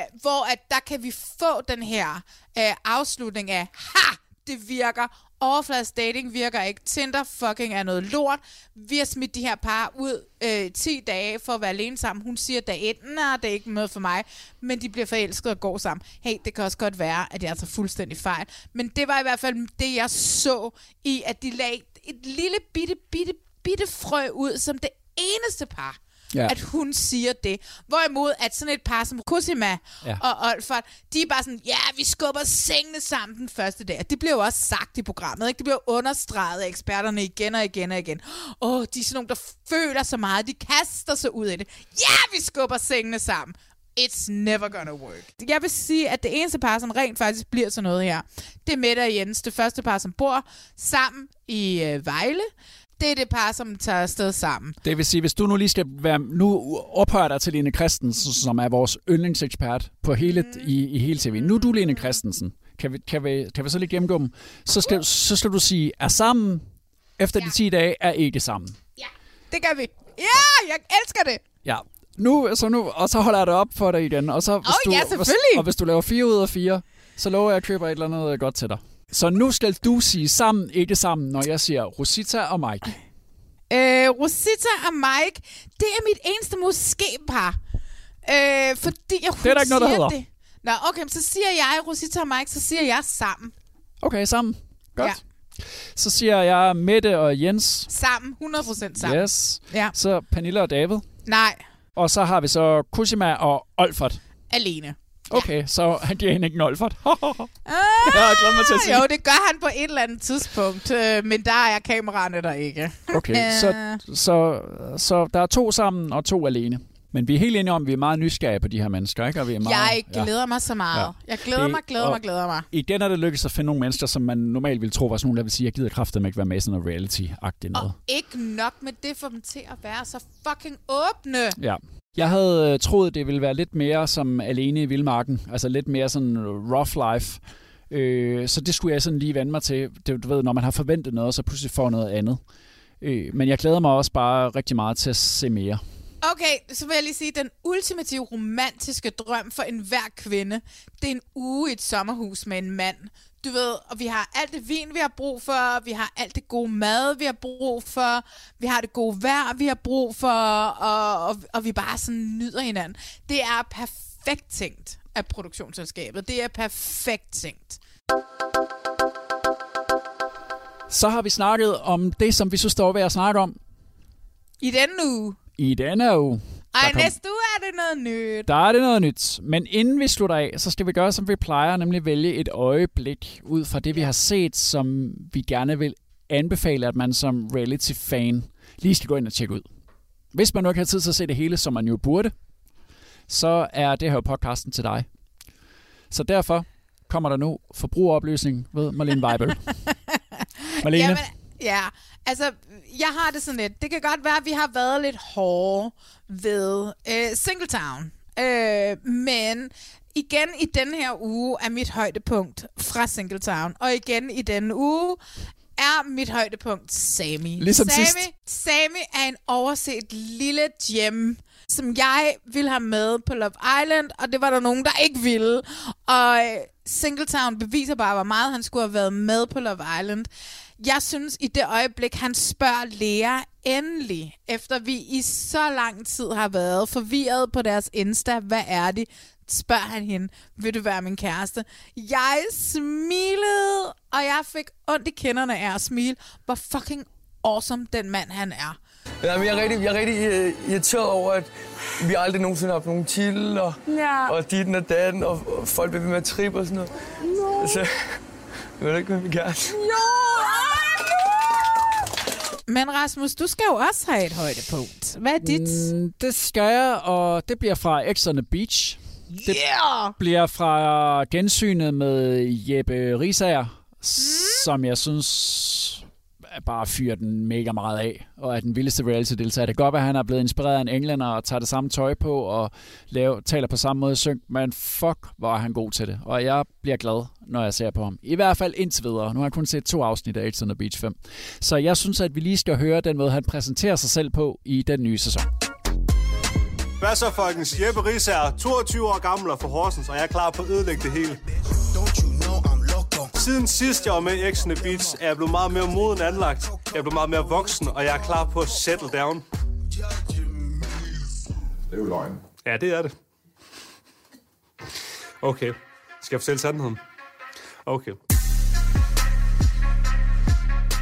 S2: Øh, hvor at der kan vi få den her øh, afslutning af, ha, det virker, overfladisk dating virker ikke, Tinder fucking er noget lort, vi har smidt de her par ud øh, 10 dage for at være alene sammen. Hun siger dag 1, nej, det er ikke noget for mig, men de bliver forelsket og går sammen. Hey, det kan også godt være, at jeg tager fuldstændig fejl. Men det var i hvert fald det, jeg så i, at de lagde et lille bitte, bitte, bitte frø ud som det eneste par
S1: Ja.
S2: at hun siger det. Hvorimod, at sådan et par som Kusima
S1: Ja.
S2: og Olfert, de er bare sådan, ja, vi skubber sengene sammen den første dag. Og Det bliver jo også sagt i programmet, ikke? Det bliver understreget af eksperterne igen og igen og igen. Åh, oh, de er sådan nogle, der føler så meget, de kaster sig ud i det. Ja, vi skubber sengene sammen. It's never gonna work. Jeg vil sige, at det eneste par, som rent faktisk bliver sådan noget her, det er Mette og Jens. Det første par, som bor sammen i øh, Vejle. Det er det par, som tager afsted sammen.
S1: Det vil sige, hvis du nu lige skal være... Nu ophører dig til Lene Christensen, som er vores yndlingsekspert på hele, mm. i, i hele TV. Nu er du Lene Christensen. Kan vi, kan vi, kan vi så lige gennemgå dem? Så skal, så skal du sige, er sammen efter ja. de 10 dage, er ikke sammen.
S2: Det gør vi. Ja, jeg elsker det.
S1: Ja. Nu, så nu, og så holder jeg det op for dig igen. Og så, hvis
S2: Åh,
S1: du,
S2: ja,
S1: hvis,
S2: selvfølgelig.
S1: og hvis du laver 4 ud af 4, så lover jeg at købe et eller andet godt til dig. Så nu skal du sige sammen, ikke sammen, når jeg siger Rosita og Mike.
S2: Øh, Rosita og Mike, det er mit eneste måske-par. Øh, fordi jeg,
S1: Det er der ikke noget, der hedder.
S2: Det. Nå, okay, så siger jeg Rosita og Mike, så siger jeg sammen.
S1: Okay, sammen. Godt.
S2: Ja.
S1: Så siger jeg Mette og Jens.
S2: Sammen, 100% sammen.
S1: Yes.
S2: Ja.
S1: Så Pernille og David.
S2: Nej,
S1: Og så har vi så Kusima og Olfert.
S2: alene.
S1: Okay, så han giver hende ikke en Olfert.
S2: Ah,
S1: jeg glæder mig til at sige.
S2: Jo, det gør han på et eller andet tidspunkt, øh, men der er kameraerne der ikke.
S1: Okay,
S2: Øh,
S1: så, så, så der er to sammen og to alene. Men vi er helt enige om, at vi er meget nysgerrige på de her mennesker, ikke? Og vi er meget,
S2: Jeg glæder mig så meget. Jeg glæder mig, glæder mig, glæder mig.
S1: Igen er det lykkedes at finde nogle mennesker, som man normalt ville tro var sådan nogle, der vil sige, jeg gider kraftigt ikke være med i sådan noget reality-agtigt noget.
S2: Ikke nok med det for dem til at være så fucking åbne.
S1: Ja. Jeg havde øh, troet, det ville være lidt mere som alene i vildmarken. Altså lidt mere sådan rough life. Øh, så det skulle jeg sådan lige vende mig til. Det, du ved, når man har forventet noget, så pludselig får noget andet. Øh, men jeg glæder mig også bare rigtig meget til at se mere.
S2: Okay, så vil jeg lige sige, den ultimative romantiske drøm for enhver kvinde, det er en uge i et sommerhus med en mand. Du ved, og vi har alt det vin, vi har brug for, vi har alt det gode mad, vi har brug for, vi har det gode vejr, vi har brug for, og, og, og vi bare sådan nyder hinanden. Det er perfekt tænkt af produktionsselskabet. Det er perfekt tænkt.
S1: Så har vi snakket om det, som vi så står ved at snakke om
S2: I denne uge.
S1: i denne uge.
S2: Ej,
S1: kom-
S2: næste uge er det noget nyt.
S1: Der er det noget nyt. Men inden vi slutter af, så skal vi gøre, som vi plejer, nemlig vælge et øjeblik ud fra det, vi har set, som vi gerne vil anbefale, at man som reality-fan lige skal gå ind og tjekke ud. Hvis man nu ikke har tid til at se det hele, som man jo burde, så er det her podcasten til dig. Så derfor kommer der nu forbrugeroplysning ved Marlene Weibel. Marlene,
S2: Jamen, ja, altså, jeg har det sådan lidt. Det kan godt være, at vi har været lidt hårde ved øh, Singletown. Øh, men igen i den her uge er mit højdepunkt fra Singletown. Og igen i denne uge er mit højdepunkt Sami.
S1: Ligesom
S2: Sami,
S1: sidst.
S2: Sami er en overset lille gem, som jeg ville have med på Love Island, og det var der nogen, der ikke ville. Og øh, Singletown beviser bare, hvor meget han skulle have været med på Love Island. Jeg synes, i det øjeblik, han spørger Lea endelig, efter vi i så lang tid har været forvirret på deres Insta, hvad er det, spørger han hende, vil du være min kæreste? Jeg smilede, og jeg fik ondt i kinderne af at smile. Hvor fucking awesome den mand han er.
S21: Ja, men jeg er rigtig, jeg er rigtig øh, irriteret over, at vi aldrig nogensinde har haft nogen titel, og,
S5: Ja.
S21: og dit og datten, og, og folk bliver ved med at trippe og sådan noget.
S5: No.
S21: Så, vil du ikke være min kæreste?
S2: Men Rasmus, du skal jo også have et højdepunkt. Hvad er dit?
S1: Mm, det skal jeg, og det bliver fra X on the Beach. Det
S2: Yeah!
S1: bliver fra gensynet med Jeppe Risager, mm. som jeg synes bare fyrer den mega meget af, og er den vildeste reality-deltager. Det kan godt være, at han er blevet inspireret af en englænder og tager det samme tøj på og laver, taler på samme måde synk, men fuck, hvor er han god til det. Og jeg bliver glad, når jeg ser på ham. I hvert fald indtil videre. Nu har jeg kun set to afsnit af on the Beach 5. Så jeg synes, at vi lige skal høre den måde, han præsenterer sig selv på i den nye sæson.
S4: Hvad så, folkens? Jeppe Ries er 22 år gammel og fra Horsens, og jeg er klar på at ødelægge det hele. Siden sidst jeg var med i Beach, er jeg blevet meget mere moden anlagt. Jeg er blevet meget mere voksen, og jeg er klar på at settle down.
S6: Det er jo løgn.
S4: Ja, det er det. Okay. Skal jeg fortælle sandheden? Okay.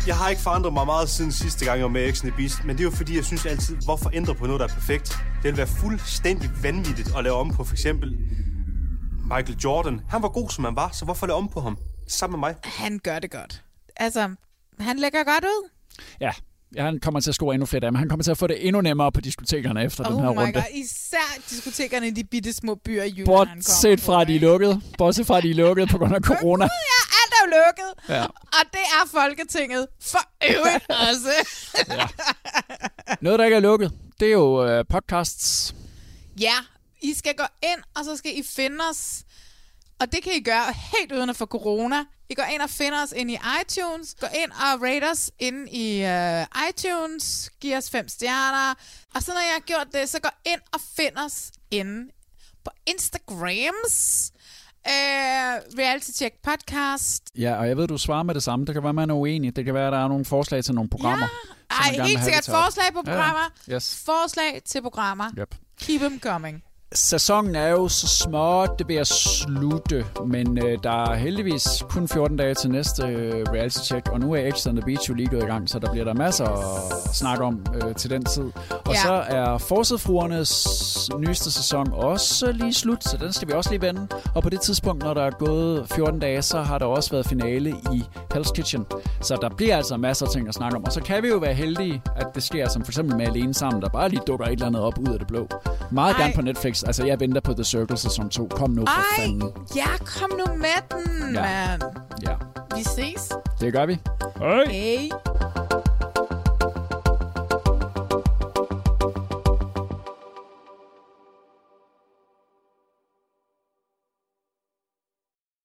S4: Jeg har ikke forandret mig meget siden sidste gang, jeg var med i X on the Beach, men det er jo fordi, jeg synes altid, hvorfor ændre på noget, der er perfekt? Det vil være fuldstændig vanvittigt at lave om på for eksempel Michael Jordan. Han var god, som han var, så hvorfor lave om på ham? Sammen med mig.
S2: Han gør det godt. Altså, han lægger godt ud.
S1: Ja, ja han kommer til at score endnu flere dage, men han kommer til at få det endnu nemmere på diskotekerne efter
S2: Oh
S1: den her
S2: my
S1: runde.
S2: god, især diskotekerne i de bitte små byer i Jylland.
S1: Bortset fra, at de er lukket. Bortset fra, at de er lukket på grund af corona.
S2: Ja, alt er lukket.
S1: Ja.
S2: Og det er Folketinget for øvrigt også.
S1: Noget, der ikke er lukket, det er jo øh, podcasts.
S2: ja, I skal gå ind, og så skal I finde os. Og det kan I gøre helt uden at få corona. I går ind og finder os ind i iTunes. Gå ind og rate os ind i uh, iTunes. Giv os fem stjerner. Og så når jeg har gjort det, så gå ind og find os inde på Instagrams. Uh, Reality Check Podcast.
S1: Ja, og jeg ved, du svarer med det samme. Det kan være, man er uenig. Det kan være, at der er nogle forslag til nogle programmer. man
S2: Ej, helt sikkert forslag på programmer.
S1: Ja, yes.
S2: Forslag til programmer.
S1: Yep.
S2: Keep them coming.
S1: Sæsonen er jo så småt, det bliver slutte, men øh, der er heldigvis kun 14 dage til næste øh, reality check, og nu er X on the Beach jo lige gået i gang, så der bliver der masser at snakke om øh, til den tid. Og
S2: Ja.
S1: så er Forsædfruernes nyeste sæson også lige slut, så den skal vi også lige vende. Og på det tidspunkt, når der er gået 14 dage, så har der også været finale i Hell's Kitchen. Så der bliver altså masser af ting at snakke om. Og så kan vi jo være heldige, at det sker som for eksempel med Alene Sammen, der bare lige dukker et eller andet op ud af det blå. Meget
S2: Ej.
S1: gerne på Netflix. Altså, jeg venter på The Circle sæson 2. Kom nu, for
S2: Ej,
S1: fanden.
S2: ja, kom nu med den,
S1: Ja.
S2: mand.
S1: Ja,
S2: Vi ses.
S1: det gør vi. Hej.
S2: Hej.